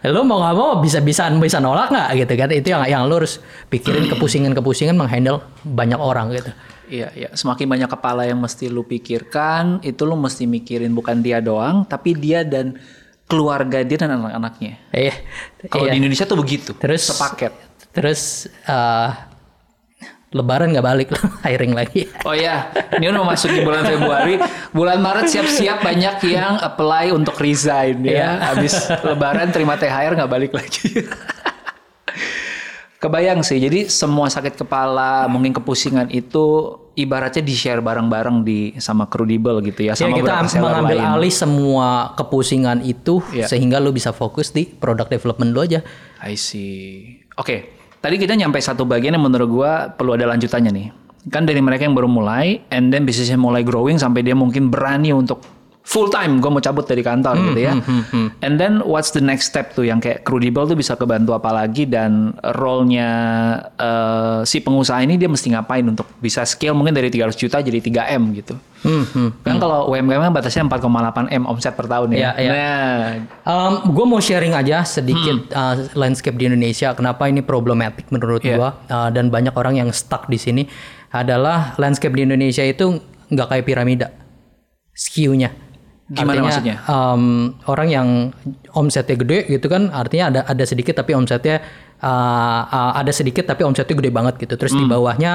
iya, lo mau nggak mau bisa bisa bisa nolak nggak gitu kan itu yang yang lo harus pikirin kepusingan kepusingan menghandle banyak orang gitu Iya, iya. Semakin banyak kepala yang mesti lu pikirkan, itu lu mesti mikirin bukan dia doang, tapi dia dan keluarga dia dan anak-anaknya. eh Kalau iya. di Indonesia tuh begitu. Terus sepaket. Terus eh, Lebaran nggak balik loh, hiring lagi. Oh ya, ini udah masuk di bulan Februari. Bulan Maret siap-siap banyak yang apply untuk resign ya. Habis Lebaran terima THR nggak balik lagi. Kebayang sih, jadi semua sakit kepala, mungkin kepusingan itu ibaratnya di share bareng-bareng di sama Crudable gitu ya, Ya, sama kita beberapa seller mengambil lain. alih semua kepusingan itu Iya. sehingga lu bisa fokus di product development lu aja. I see. Oke, tadi kita nyampe satu bagian yang menurut gua perlu ada lanjutannya nih. Kan dari mereka yang baru mulai, and then bisnisnya mulai growing sampai dia mungkin berani untuk full time gue mau cabut dari kantor gitu ya. And then what's the next step tuh yang kayak Crudable tuh bisa kebantu apa lagi dan role-nya eh, si pengusaha ini dia mesti ngapain untuk bisa scale mungkin dari 300 juta jadi 3 M gitu. Kan kalau UMKM kan batasnya 4,8 M omset per tahun ya. Iya, iya. Nah, gue mau sharing aja sedikit uh, landscape di Indonesia. Kenapa ini problematik menurut Iya. gua uh, dan banyak orang yang stuck di sini adalah landscape di Indonesia itu nggak kayak piramida, skew-nya. Gimana maksudnya? um, orang yang omsetnya gede gitu kan, artinya ada ada sedikit tapi omsetnya uh, uh, ada sedikit tapi omsetnya gede banget gitu. Terus Hmm. di bawahnya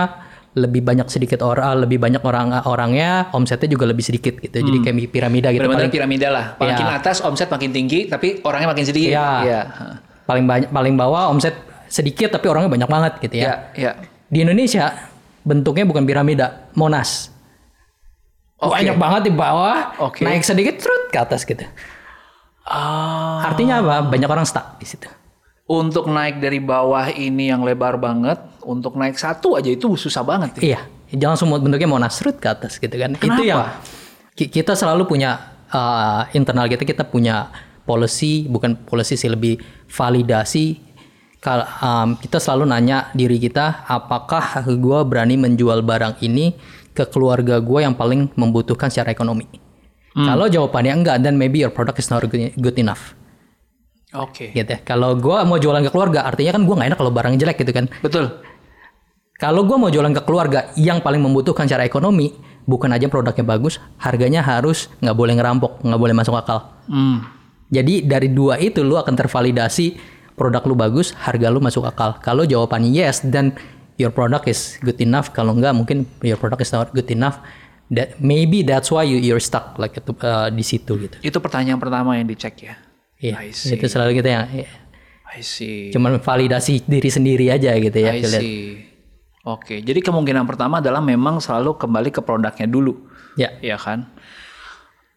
lebih banyak sedikit orang, lebih banyak orang orangnya, omsetnya juga lebih sedikit gitu. Jadi kayak piramida gitu. benar-benar Paling- piramida lah. Makin Iya. atas omset makin tinggi, tapi orangnya makin sedikit. Iya. Iya. paling banyak paling bawah omset sedikit tapi orangnya banyak banget gitu Iya, ya. iya. Di Indonesia bentuknya bukan piramida, monas. Oke. Banyak banget di bawah, Oke. naik sedikit terus ke atas gitu. Ah, Artinya apa? Banyak orang stuck di situ. untuk naik dari bawah ini yang lebar banget, untuk naik satu aja itu susah banget. ya. Iya, jangan semua bentuknya monas terus ke atas gitu kan. Itu Kenapa? yang ki- kita selalu punya uh, internal kita kita punya policy, bukan policy sih lebih validasi. Um, kita selalu nanya diri kita, apakah gue berani menjual barang ini ke keluarga gue yang paling membutuhkan secara ekonomi. Kalau jawabannya enggak, then maybe your product is not good enough. Oke. Gitu ya. Kalau gue mau jualan ke keluarga, artinya kan gue nggak enak kalau barangnya jelek gitu kan. Betul. Kalau gue mau jualan ke keluarga yang paling membutuhkan secara ekonomi, bukan aja produknya bagus, harganya harus nggak boleh ngerampok, nggak boleh masuk akal. Hmm. Jadi dari dua itu lu akan tervalidasi produk lu bagus, harga lu masuk akal. Kalau jawabannya yes, then your product is good enough. Kalau enggak, mungkin your product is not good enough. That maybe that's why you you're stuck like itu uh, di situ gitu. Itu pertanyaan pertama yang dicek ya. Iya, I see. itu selalu kita yang ya, I see. cuman validasi diri sendiri aja gitu ya. I see. Oke, jadi kemungkinan pertama adalah memang selalu kembali ke produknya dulu. Ya, ya kan?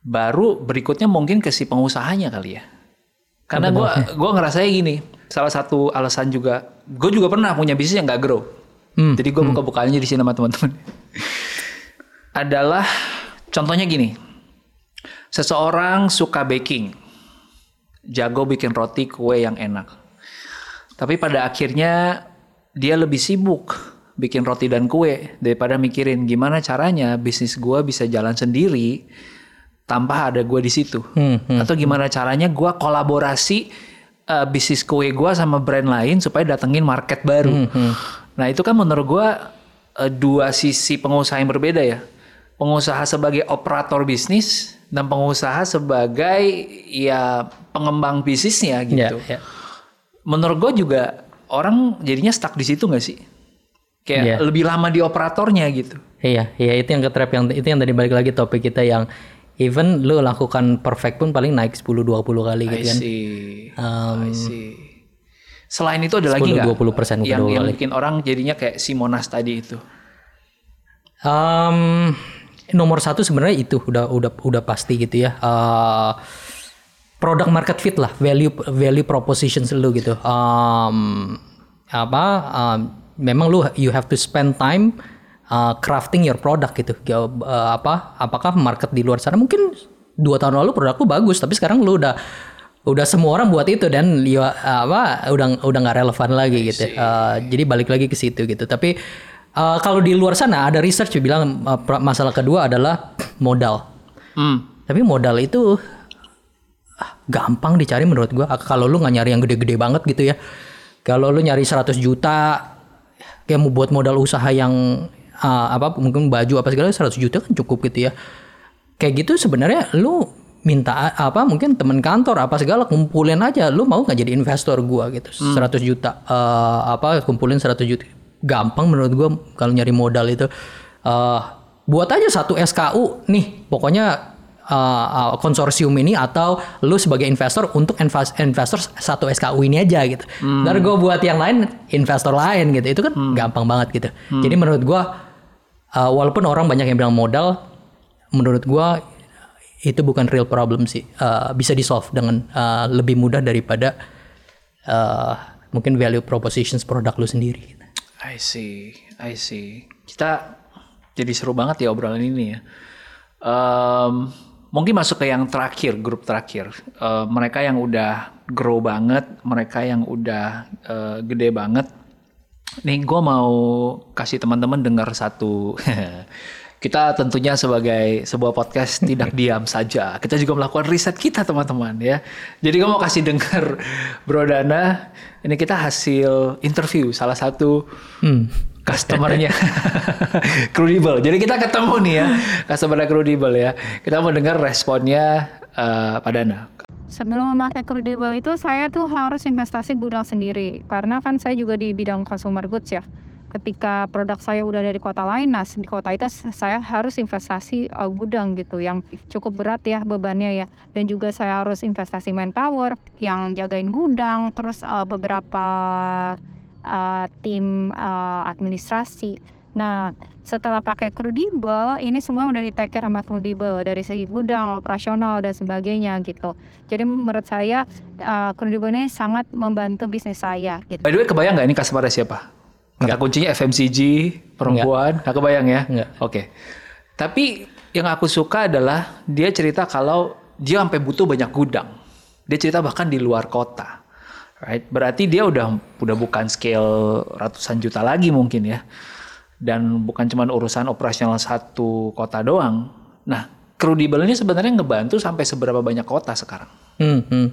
Baru berikutnya mungkin ke si pengusahanya kali ya. Karena gua gua ngerasanya gini, salah satu alasan juga, gue juga pernah punya bisnis yang gak grow. Hmm, Jadi gue buka-bukanya di sini sama teman-teman. Adalah contohnya gini, seseorang suka baking, jago bikin roti kue yang enak. Tapi pada akhirnya dia lebih sibuk bikin roti dan kue daripada mikirin gimana caranya bisnis gua bisa jalan sendiri tanpa ada gua di situ. Hmm, Atau gimana caranya gua kolaborasi eh, bisnis kue gua sama brand lain supaya datengin market baru. Hmm, Nah itu kan menurut gua eh, dua sisi pengusaha yang berbeda ya. Pengusaha sebagai operator bisnis dan pengusaha sebagai ya pengembang bisnisnya ya, gitu ya. menurut gue juga orang jadinya stuck di situ nggak sih? Kayak Iya. lebih lama di operatornya gitu. Iya, iya itu yang ke trap yang itu yang tadi balik lagi topik kita yang even lu lakukan perfect pun paling naik 10 20 kali I gitu kan. see. Um, I see. Selain itu ada lagi 10, nggak 20% bukan yang, yang bikin orang jadinya kayak si Monas tadi itu? Um, nomor satu sebenarnya itu udah udah udah pasti gitu ya. Uh, product market fit lah, value value proposition lu gitu. Um, apa? um, memang lu you have to spend time uh, crafting your product gitu. Uh, apa apakah market di luar sana mungkin dua tahun lalu produk lu bagus tapi sekarang lu udah udah semua orang buat itu dan ya, apa udah udah nggak relevan lagi gitu. Uh, jadi balik lagi ke situ gitu. Tapi uh, kalau di luar sana ada research yang bilang uh, masalah kedua adalah modal. Hmm. Tapi modal itu ah, gampang dicari menurut gua. Kalau lu nggak nyari yang gede-gede banget gitu ya. Kalau lu nyari 100 juta kayak mau buat modal usaha yang ah, apa mungkin baju apa segala 100 juta kan cukup gitu ya. Kayak gitu sebenarnya lu minta apa mungkin temen kantor apa segala kumpulin aja. Lu mau nggak jadi investor gua gitu? 100 juta Eh, apa kumpulin 100 juta. Gampang menurut gua kalau nyari modal itu. Eh, buat aja satu SKU nih pokoknya uh, uh, konsorsium ini atau lu sebagai investor untuk invest, investor satu SKU ini aja gitu. Ntar gue buat yang lain investor lain gitu. Itu kan gampang banget gitu. Jadi menurut gue uh, walaupun orang banyak yang bilang modal, menurut gue itu bukan real problem sih. Uh, bisa di solve dengan uh, lebih mudah daripada uh, mungkin value propositions produk lu sendiri. I see, I see. Kita jadi seru banget ya obrolan ini ya. Em, mungkin masuk ke yang terakhir, grup terakhir. Eh, mereka yang udah grow banget, mereka yang udah eh, gede banget. Nih gue mau kasih teman-teman dengar satu. Kita tentunya sebagai sebuah podcast tidak diam saja. Kita juga melakukan riset kita teman-teman ya. Jadi gue mau kasih dengar Bro Dana. Ini kita hasil interview salah satu customernya Crudable. Jadi kita ketemu nih ya customer Crudable ya. Kita mau dengar responnya eh, Pak Dana. Sebelum memakai Crudable itu saya tuh harus investasi gudang sendiri karena kan saya juga di bidang consumer goods ya. Ketika produk saya udah dari kota lain, nah di kota itu saya harus investasi uh, gudang gitu yang cukup berat ya bebannya ya. Dan juga saya harus investasi manpower yang jagain gudang, terus uh, beberapa uh, tim uh, administrasi. Nah, setelah pakai Crudable, ini semua udah di take care sama Crudable dari segi gudang, operasional dan sebagainya gitu. Jadi menurut saya uh, Crudable ini sangat membantu bisnis saya gitu. By the way, kebayang nggak ini customernya siapa? Kata kuncinya FMCG, perempuan, nggak kebayang ya? Nggak. Oke. Tapi yang aku suka adalah dia cerita kalau dia sampai butuh banyak gudang. Dia cerita bahkan di luar kota. Right? Berarti dia udah udah bukan scale ratusan juta lagi mungkin ya. Dan bukan cuma urusan operasional satu kota doang. Nah, Crudable ini sebenarnya ngebantu sampai seberapa banyak kota sekarang? Hmm, hmm.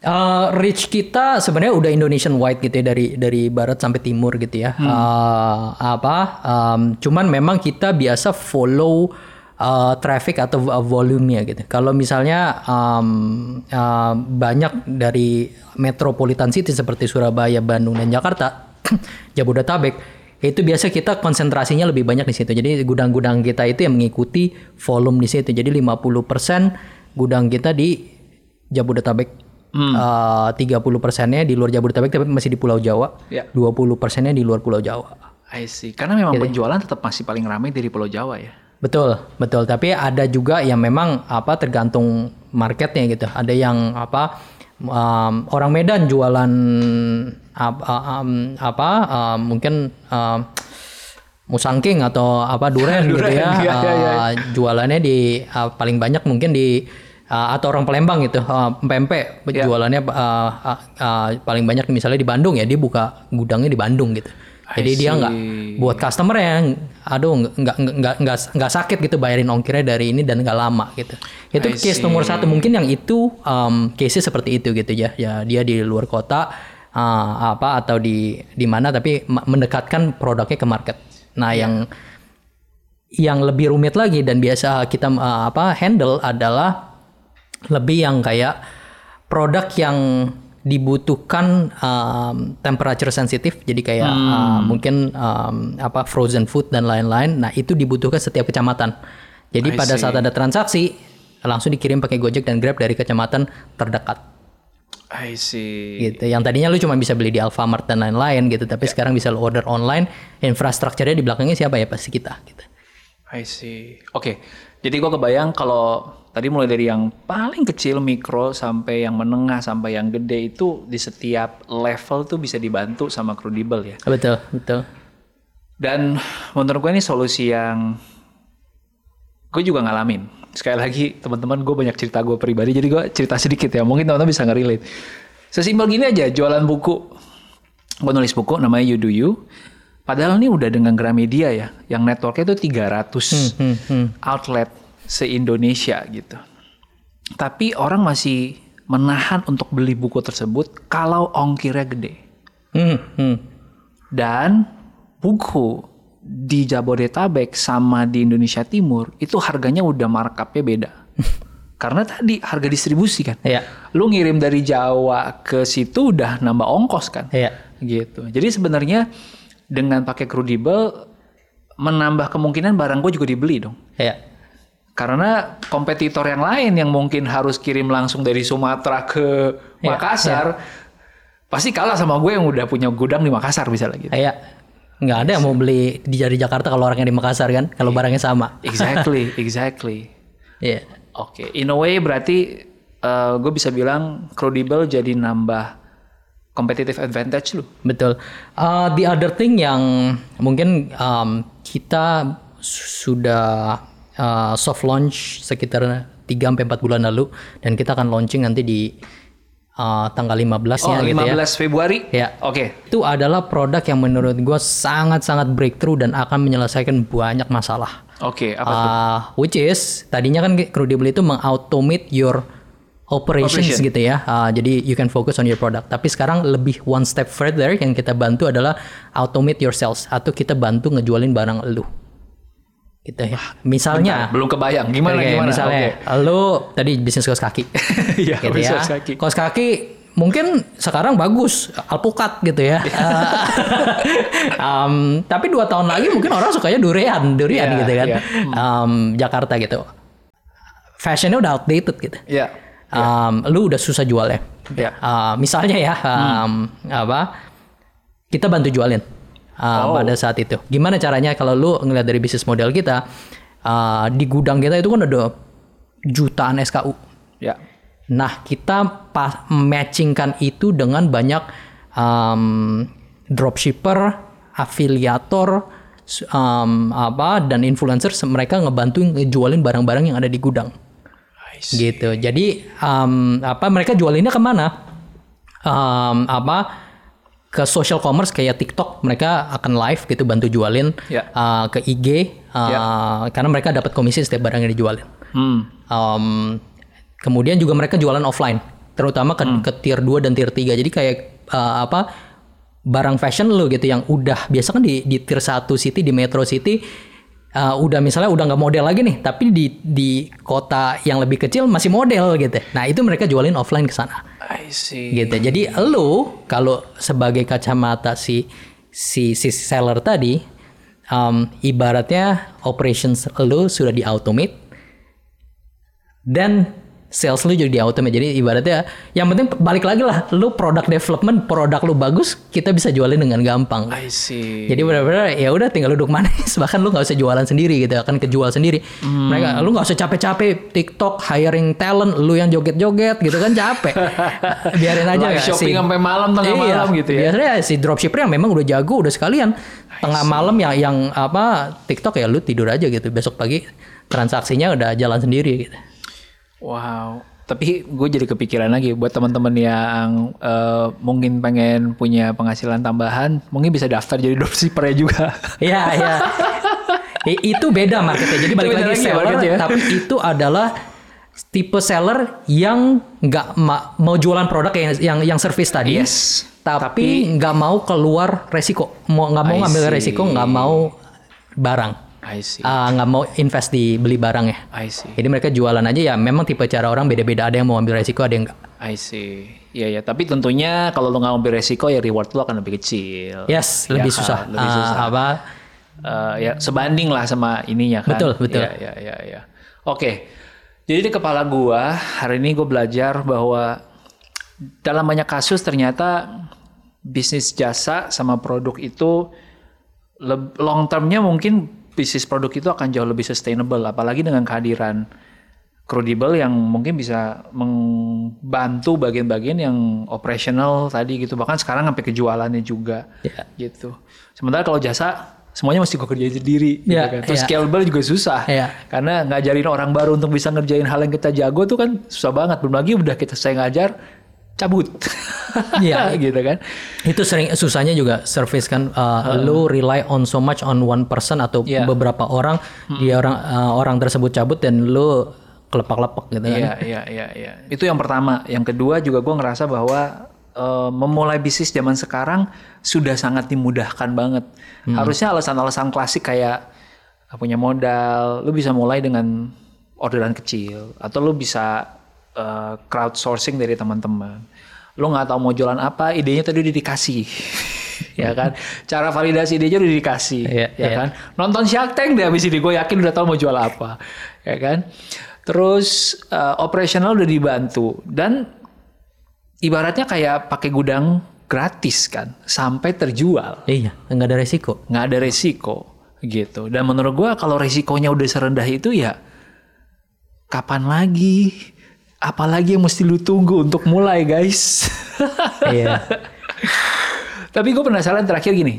Uh, reach kita sebenarnya udah Indonesian wide gitu ya dari dari barat sampai timur gitu ya. Uh, apa? um, cuman memang kita biasa follow uh, traffic atau uh, volume-nya gitu. Kalau misalnya um, uh, banyak dari metropolitan city seperti Surabaya, Bandung dan Jakarta, Jabodetabek itu biasa kita konsentrasinya lebih banyak di situ. Jadi gudang-gudang kita itu yang mengikuti volume di situ. Jadi 50% gudang kita di Jabodetabek. Uh, 30 persennya di luar Jabodetabek tapi masih di Pulau Jawa. Ya. 20 persennya di luar Pulau Jawa. I see. Karena memang penjualan tetap masih paling ramai dari Pulau Jawa ya. Betul, betul. Tapi ada juga yang memang apa tergantung marketnya gitu. Ada yang apa um, orang Medan jualan apa, um, apa um, mungkin um, musangking atau apa duren, gitu Duren, ya. iya, iya, iya. Uh, jualannya di uh, paling banyak mungkin di uh, atau orang Palembang gitu, uh, pempek Iya. jualannya uh, uh, uh, paling banyak misalnya di Bandung ya dia buka gudangnya di Bandung gitu. Jadi dia nggak buat customer yang aduh nggak nggak nggak nggak sakit gitu bayarin ongkirnya dari ini dan nggak lama gitu itu I case see. nomor satu mungkin yang itu um, case seperti itu gitu ya ya dia di luar kota uh, apa atau di di mana tapi mendekatkan produknya ke market nah yang yang lebih rumit lagi dan biasa kita uh, apa handle adalah lebih yang kayak produk yang dibutuhkan um, temperature sensitif. Jadi kayak uh, mungkin um, apa frozen food dan lain-lain. Nah itu dibutuhkan setiap kecamatan. Jadi I pada see. saat ada transaksi langsung dikirim pakai Gojek dan Grab dari kecamatan terdekat. I see. gitu. Yang tadinya lu cuma bisa beli di Alfamart dan lain-lain gitu tapi sekarang bisa lu order online infrastrukturnya di belakangnya siapa ya? Pasti kita gitu. I see. Oke, jadi gua kebayang kalau tadi mulai dari yang paling kecil mikro sampai yang menengah sampai yang gede itu di setiap level tuh bisa dibantu sama Crudable ya. betul betul Dan menurut gue ini solusi yang gue juga ngalamin. Sekali lagi teman-teman gue banyak cerita gue pribadi jadi gue cerita sedikit ya. Mungkin teman-teman bisa nge-relate. Sesimpel gini aja jualan buku. Gue nulis buku namanya You Do You. Padahal ini udah dengan Gramedia ya. Yang networknya itu 300 outlet se-Indonesia gitu. Tapi orang masih menahan untuk beli buku tersebut kalau ongkirnya gede. Hmm, hmm. Dan buku di Jabodetabek sama di Indonesia Timur itu harganya udah markupnya beda. Karena tadi harga distribusi kan. Iya. Lu ngirim dari Jawa ke situ udah nambah ongkos kan. Iya. Gitu. Jadi sebenarnya dengan pakai Crudable menambah kemungkinan barang gue juga dibeli dong. Iya. Karena kompetitor yang lain yang mungkin harus kirim langsung dari Sumatera ke Iya, Makassar pasti kalah sama gue yang udah punya gudang di Makassar misalnya gitu. Iya. Nggak ada yang mau beli di dari Jakarta kalau orangnya di Makassar kan, kalau barangnya sama. Exactly, exactly. Iya. Oke, in a way berarti eh, gue bisa bilang Credible jadi nambah competitive advantage lu. Betul. Uh, the other thing yang mungkin um, kita sudah uh, soft launch sekitar 3 sampai 4 bulan lalu dan kita akan launching nanti di uh, tanggal 15-nya Oh, 15 gitu ya. Februari. Ya. Oke. Itu adalah produk yang menurut gue sangat-sangat breakthrough dan akan menyelesaikan banyak masalah. Oke, apa tuh? Uh, which is tadinya kan Credible itu mengautomate your operations Operation. gitu ya. Uh, jadi you can focus on your product. Tapi sekarang lebih one step further yang kita bantu adalah automate your sales atau kita bantu ngejualin barang lu. Gitu ya. Misalnya Belum kebayang. Gimana Oke, gimana? misalnya lu tadi bisnis kaos kaki. Iya, gitu bisnis ya. kaki. Kaos kaki mungkin sekarang bagus alpukat gitu ya. Um, tapi dua tahun lagi mungkin orang sukanya durian, durian Iya, gitu kan. iya. Um, Jakarta gitu. Fashionnya udah outdated gitu. Iya. Um, lu udah susah jualnya. Iya. Uh, misalnya ya, um, apa? Kita bantu jualin uh, Oh. pada saat itu. Gimana caranya kalau lu ngeliat dari bisnis model kita uh, di gudang kita itu kan ada jutaan SKU. Ya. Nah, kita pas matchingkan itu dengan banyak um, dropshipper, afiliator, um, apa dan influencer mereka ngebantu ngejualin barang-barang yang ada di gudang. Gitu. Jadi um, apa mereka jualinnya ke mana? Um, apa ke social commerce kayak TikTok mereka akan live gitu bantu jualin Ya. uh, ke IG uh, karena mereka dapat komisi setiap barang yang dijualin. Hmm. Um, kemudian juga mereka jualan offline, terutama ke, ke tier 2 dan tier 3. Jadi kayak uh, apa barang fashion lu gitu yang udah biasa kan di di tier 1 city di metro city uh, udah misalnya udah nggak model lagi nih, tapi di di kota yang lebih kecil masih model gitu. Nah, itu mereka jualin offline ke sana I see. gitu. Jadi lu kalau sebagai kacamata si si si seller tadi um, ibaratnya operations lu sudah di automate dan sales lu juga di automate. Jadi ibaratnya yang penting balik lagi lah lu product development, produk lu bagus, kita bisa jualin dengan gampang. I see. Jadi benar-benar ya udah tinggal duduk manis bahkan lu nggak usah jualan sendiri gitu akan kejual sendiri. Mereka lu nggak usah capek-capek TikTok hiring talent lu yang joget-joget gitu kan capek. Biarin aja Live shopping sih? sampai malam, tengah Iya, malam gitu ya. Biasanya si dropshipper yang memang udah jago udah sekalian tengah malam yang yang apa TikTok ya lu tidur aja gitu besok pagi transaksinya udah jalan sendiri gitu. Wow. Tapi gue jadi kepikiran lagi buat teman-teman yang eh, mungkin pengen punya penghasilan tambahan, mungkin bisa daftar jadi dropshipper juga. Iya, iya. Itu beda marketnya. Jadi balik lagi lagi seller, marketnya. tapi itu adalah tipe seller yang nggak ma- mau jualan produk yang yang, yang service tadi. Yes. Tapi nggak mau keluar resiko, mau nggak mau ngambil resiko, nggak mau barang, I see. Ah, nggak mau invest di beli barangnya. I see. Jadi mereka jualan aja ya. Memang tipe cara orang beda-beda. Ada yang mau ambil resiko, ada yang nggak. I see. Iya ya, tapi tentunya kalau lo nggak ambil resiko ya reward lo akan lebih kecil. Yes, Ya lebih kan? susah. Lebih Ah, susah. apa? Eh, ya sebanding lah sama ininya kan. Betul, betul. Ya, ya, ya, ya. Oke. Jadi di kepala gua hari ini gue belajar bahwa dalam banyak kasus ternyata bisnis jasa sama produk itu long termnya mungkin bisnis produk itu akan jauh lebih sustainable apalagi dengan kehadiran Credible yang mungkin bisa membantu bagian-bagian yang operational tadi gitu bahkan sekarang sampai kejualannya juga Ya. gitu sementara kalau jasa semuanya mesti gue kerjain sendiri gitu Iya, kan. Terus iya. scalable juga susah. Iya. Karena ngajarin orang baru untuk bisa ngerjain hal yang kita jago tuh kan susah banget. Belum lagi udah kita saya ngajar cabut. Iya. gitu kan. itu sering susahnya juga service kan uh, lu rely on so much on one person atau Iya. beberapa orang dia orang uh, orang tersebut cabut dan lu kelepak-lepak gitu kan Iya, iya, iya, iya. Itu yang pertama. Yang kedua juga gue ngerasa bahwa eh, memulai bisnis zaman sekarang sudah sangat dimudahkan banget. Harusnya alasan-alasan klasik kayak gak punya modal, lu bisa mulai dengan orderan kecil atau lu bisa eh, crowdsourcing dari teman-teman. Lu nggak tahu mau jualan apa, idenya tadi udah dikasih. ya kan? Cara validasi idenya udah dikasih Iya, ya iya. kan? Nonton Shark Tank deh abis ini gue yakin udah tahu mau jual apa ya kan? Terus eh, operasional udah dibantu. Dan ibaratnya kayak pakai gudang gratis kan sampai terjual. Iya nggak ada resiko. Nggak ada resiko gitu. Dan menurut gue kalau resikonya udah serendah itu ya kapan lagi apalagi yang mesti lu tunggu untuk mulai guys iya Tapi gue penasaran terakhir gini.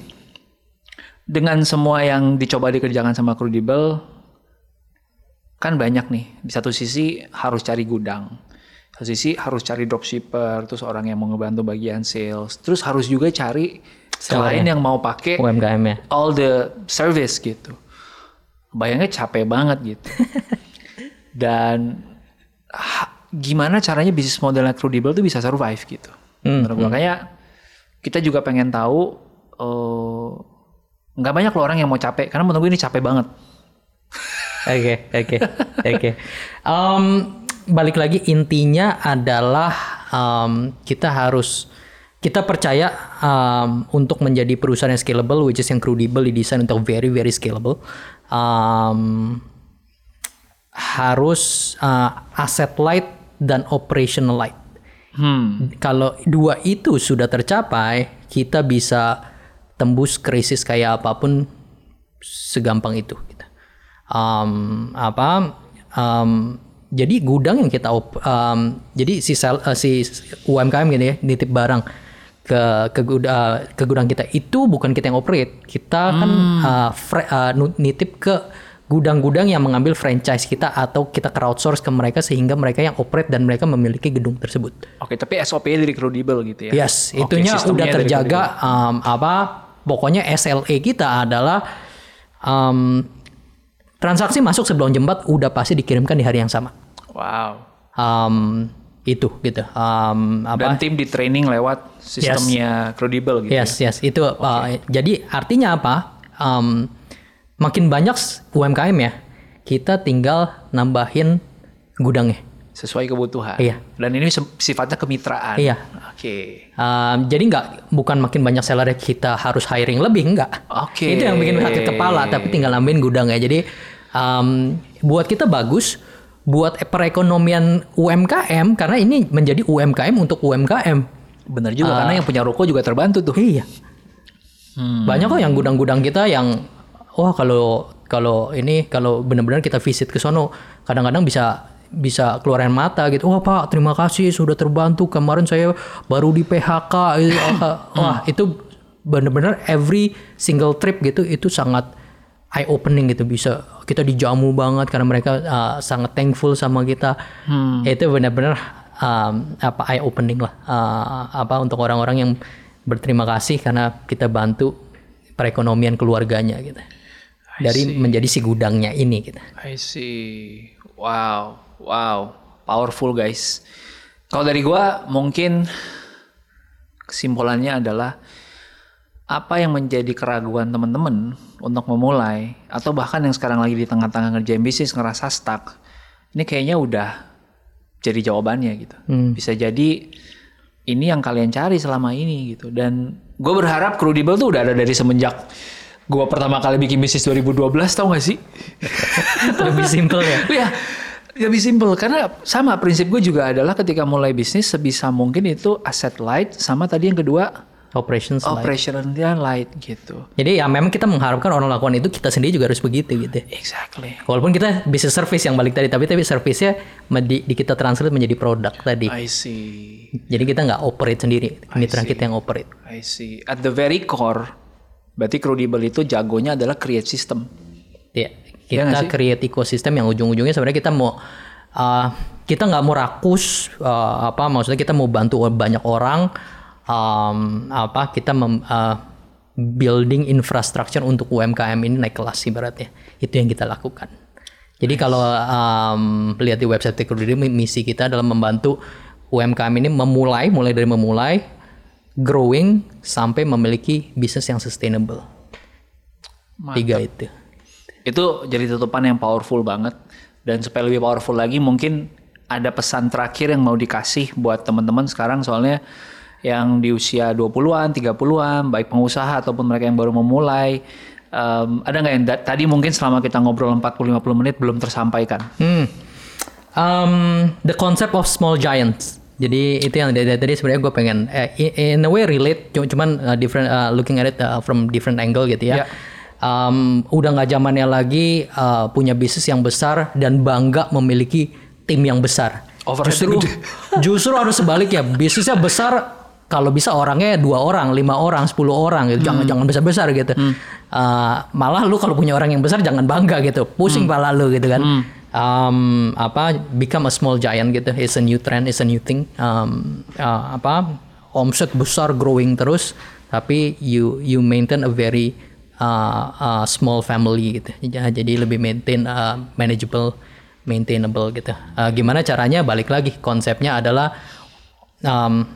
Dengan semua yang dicoba dikerjakan sama Crudable, kan banyak nih. Di satu sisi harus cari gudang. Di satu sisi harus cari dropshipper, terus orang yang mau ngebantu bagian sales. Terus harus juga cari klien yang mau pakai UMKM ya all the service gitu. Bayangnya capek banget gitu. Dan gimana caranya bisnis modelnya Crudable tuh bisa survive gitu. Menurut gue kayak kita juga pengen tahu eh, nggak banyak loh orang yang mau capek karena menurut gue ini capek banget. Oke, oke, oke. Balik lagi intinya adalah em, kita harus kita percaya em, untuk menjadi perusahaan yang scalable, which is yang credible didesain untuk very very scalable. Em, harus eh, asset light dan operational light. Hmm. Kalau dua itu sudah tercapai, kita bisa tembus krisis kayak apa pun segampang itu. Um, apa? um, jadi gudang yang kita op, um, jadi si sel, eh, si UMKM gitu ya nitip barang ke ke, gud- eh, ke gudang kita itu bukan kita yang operate, kita kan eh, fre- eh, nu- nitip ke gudang-gudang yang mengambil franchise kita atau kita crowdsource ke mereka sehingga mereka yang operate dan mereka memiliki gedung tersebut. Oke, tapi SOP dari Crudable gitu ya. Yes, Oke, itunya udah terjaga um, apa pokoknya SLA kita adalah um, transaksi masuk sebelum jembat udah pasti dikirimkan di hari yang sama. Wow. Um, itu gitu. Um, apa? Dan tim di training lewat sistemnya Crudable gitu. Yes, yes, itu uh, jadi artinya apa? Um, makin banyak UMKM ya, kita tinggal nambahin gudangnya. Sesuai kebutuhan. Iya. Dan ini sifatnya kemitraan. Iya. Oke. Um, jadi nggak bukan makin banyak seller kita harus hiring lebih nggak. Oke. Itu yang bikin sakit kepala tapi tinggal nambahin gudang ya. Jadi um, buat kita bagus buat perekonomian UMKM karena ini menjadi UMKM untuk UMKM. Bener juga karena yang punya ruko juga terbantu tuh. Iya. Banyak kok yang gudang-gudang kita yang wah kalau kalau ini kalau benar-benar kita visit ke sono kadang-kadang bisa bisa keluarin mata gitu. Wah Pak, terima kasih sudah terbantu. Kemarin saya baru di PHK. gitu. Wah itu benar-benar every single trip gitu itu sangat eye opening gitu bisa kita dijamu banget karena mereka uh, sangat thankful sama kita. Itu benar-benar um, apa eye opening lah Uh, apa untuk orang-orang yang berterima kasih karena kita bantu perekonomian keluarganya gitu. Dari menjadi si gudangnya ini gitu. I see. Wow, wow, powerful guys. Kalau dari gua mungkin kesimpulannya adalah apa yang menjadi keraguan teman-teman untuk memulai atau bahkan yang sekarang lagi di tengah-tengah ngerjain bisnis ngerasa stuck. Ini kayaknya udah jadi jawabannya gitu. Bisa jadi ini yang kalian cari selama ini gitu. Dan gue berharap Crudable tuh udah ada dari semenjak gue pertama kali bikin bisnis 2012 tau gak sih? Lebih simple ya. ya lebih simpel karena sama prinsip gue juga adalah ketika mulai bisnis sebisa mungkin itu aset light sama tadi yang kedua Operations light. operationnya light gitu. Jadi ya memang kita mengharapkan orang lakukan itu kita sendiri juga harus begitu gitu. Exactly. Walaupun kita bisnis service yang balik tadi, tapi tapi service-nya di, di kita translate menjadi produk tadi. I see. Jadi kita nggak operate sendiri, mitra kita yang operate. I see. At the very core Berarti Credible itu jagonya adalah create system. Ya, Iya nggak kita sih? create ekosistem yang ujung-ujungnya sebenarnya kita mau uh, kita nggak mau rakus uh, apa maksudnya kita mau bantu banyak orang um, apa kita mem, uh, building infrastructure untuk UMKM ini naik kelas ibaratnya itu yang kita lakukan. Jadi kalau um, lihat di website Teknologi misi kita adalah membantu UMKM ini memulai mulai dari memulai growing sampai memiliki bisnis yang sustainable. Tiga itu. Itu jadi tutupan yang powerful banget. Dan supaya lebih powerful lagi mungkin ada pesan terakhir yang mau dikasih buat teman-teman sekarang soalnya yang di usia 20-an, 30-an, baik pengusaha ataupun mereka yang baru memulai. em, ada nggak yang tadi mungkin selama kita ngobrol 40-50 menit belum tersampaikan? Hmm. Um, the concept of small giants. Jadi itu yang dari tadi sebenarnya gue pengen eh, in, in a way relate, cu- cuman uh, different uh, looking at it uh, from different angle gitu ya. Ya. Um, udah nggak zamannya lagi uh, punya bisnis yang besar dan bangga memiliki tim yang besar. Overhead justru justru harus sebaliknya bisnisnya besar kalau bisa orangnya dua orang, lima orang, sepuluh orang gitu. Jangan jangan besar besar gitu. Uh, malah lu kalau punya orang yang besar jangan bangga gitu. Pusing pala lu gitu kan. Um, apa become a small giant gitu. It's a new trend, it's a new thing. Um, uh, apa omset besar growing terus, tapi you you maintain a very uh, uh, small family gitu. Jadi lebih maintain uh, manageable, maintainable gitu. Uh, gimana caranya? Balik lagi konsepnya adalah um,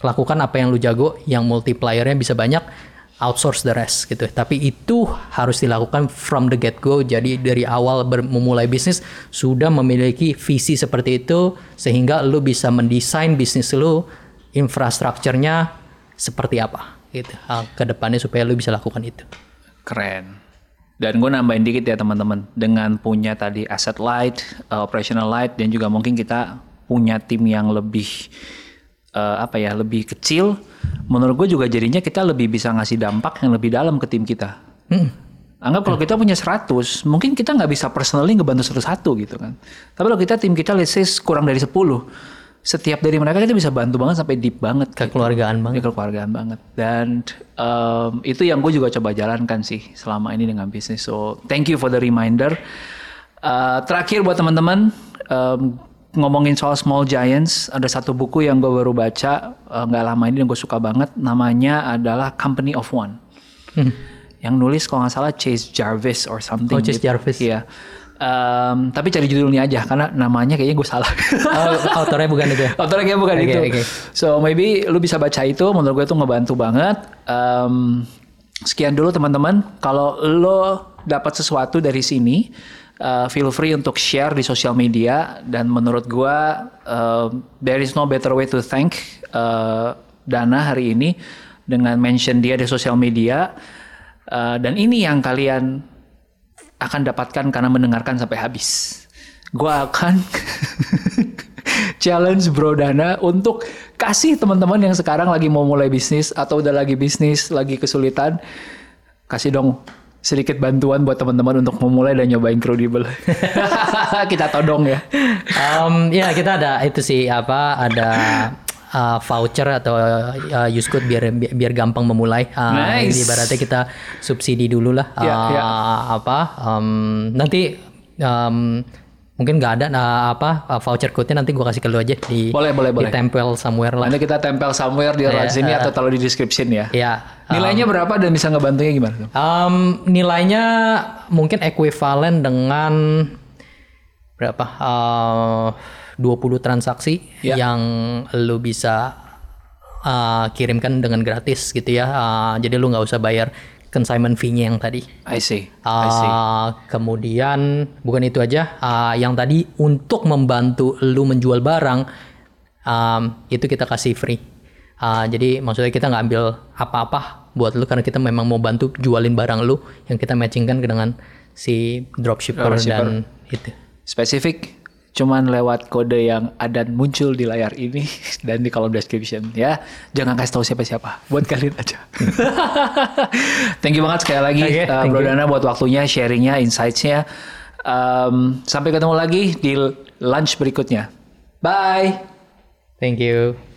lakukan apa yang lu jago, yang multipliernya bisa banyak, outsource the rest gitu. Tapi itu harus dilakukan from the get go. Jadi dari awal memulai bisnis sudah memiliki visi seperti itu sehingga lu bisa mendesain bisnis lu infrastrukturnya seperti apa gitu. ke depannya supaya lu bisa lakukan itu. Keren. Dan gue nambahin dikit ya teman-teman. Dengan punya tadi asset light, uh, operational light, dan juga mungkin kita punya tim yang lebih uh, apa ya, lebih kecil. Menurut gue juga jadinya kita lebih bisa ngasih dampak yang lebih dalam ke tim kita. Anggap kalau kita punya 100, mungkin kita nggak bisa personally ngebantu satu-satu gitu kan. Tapi kalau kita tim kita let's say kurang dari 10, setiap dari mereka kita bisa bantu banget sampai deep banget. Kekeluargaan banget. Ini kekeluargaan banget. Dan um, itu yang gue juga coba jalankan sih selama ini dengan bisnis. So thank you for the reminder. Uh, terakhir buat teman-teman um, ngomongin soal small giants, ada satu buku yang gue baru baca uh, nggak lama ini dan gue suka banget. Namanya adalah Company of One. Yang nulis kalau nggak salah Chase Jarvis or something. Oh, Chase gitu. Jarvis. Iya. Um, tapi cari judulnya aja karena namanya kayaknya gue salah. Oh, autornya bukan itu ya? Autornya kayak bukan Oke, itu. oke. So maybe lu bisa baca itu, menurut gue itu ngebantu banget. Em, sekian dulu teman-teman. Kalau lo dapat sesuatu dari sini, uh, feel free untuk share di sosial media. Dan menurut gue, um, there is no better way to thank uh, Dana hari ini dengan mention dia di sosial media. Uh, dan ini yang kalian akan dapatkan karena mendengarkan sampai habis. Gua akan challenge Bro Dana untuk kasih teman-teman yang sekarang lagi mau mulai bisnis atau udah lagi bisnis, lagi kesulitan, kasih dong sedikit bantuan buat teman-teman untuk memulai dan nyobain Credible. Kita todong ya. Um, ya kita ada itu sih apa ada uh, voucher atau uh, use code biar bi- biar gampang memulai. Uh, Nice. Ini ibaratnya kita subsidi dulu lah. Ya, Uh, ya. Apa um, nanti um, mungkin nggak ada nah, apa uh, voucher code-nya nanti gua kasih ke lu aja di Boleh, boleh, boleh. ditempel somewhere lah. Nanti kita tempel somewhere di Ya, sini uh, atau taruh di description ya. Ya. Nilainya berapa dan bisa ngebantunya gimana? Um, nilainya mungkin ekuivalen dengan berapa? Uh, 20 transaksi Ya. yang lu bisa uh, kirimkan dengan gratis gitu ya. Uh, jadi lu nggak usah bayar consignment fee-nya yang tadi. I see. I see. Uh, kemudian bukan itu aja, uh, yang tadi untuk membantu lu menjual barang um, itu kita kasih free. Uh, jadi maksudnya kita nggak ambil apa-apa buat lu karena kita memang mau bantu jualin barang lu yang kita matchingkan dengan si dropshipper, Dropshipper. dan itu. spesifik cuman lewat kode yang ada muncul di layar ini dan di kolom description ya. Jangan kasih tahu siapa-siapa. Buat kalian aja. Thank you banget sekali lagi Oke, uh, Bro you. Dana buat waktunya sharingnya insightsnya. Um, sampai ketemu lagi di lunch berikutnya. Bye. Thank you.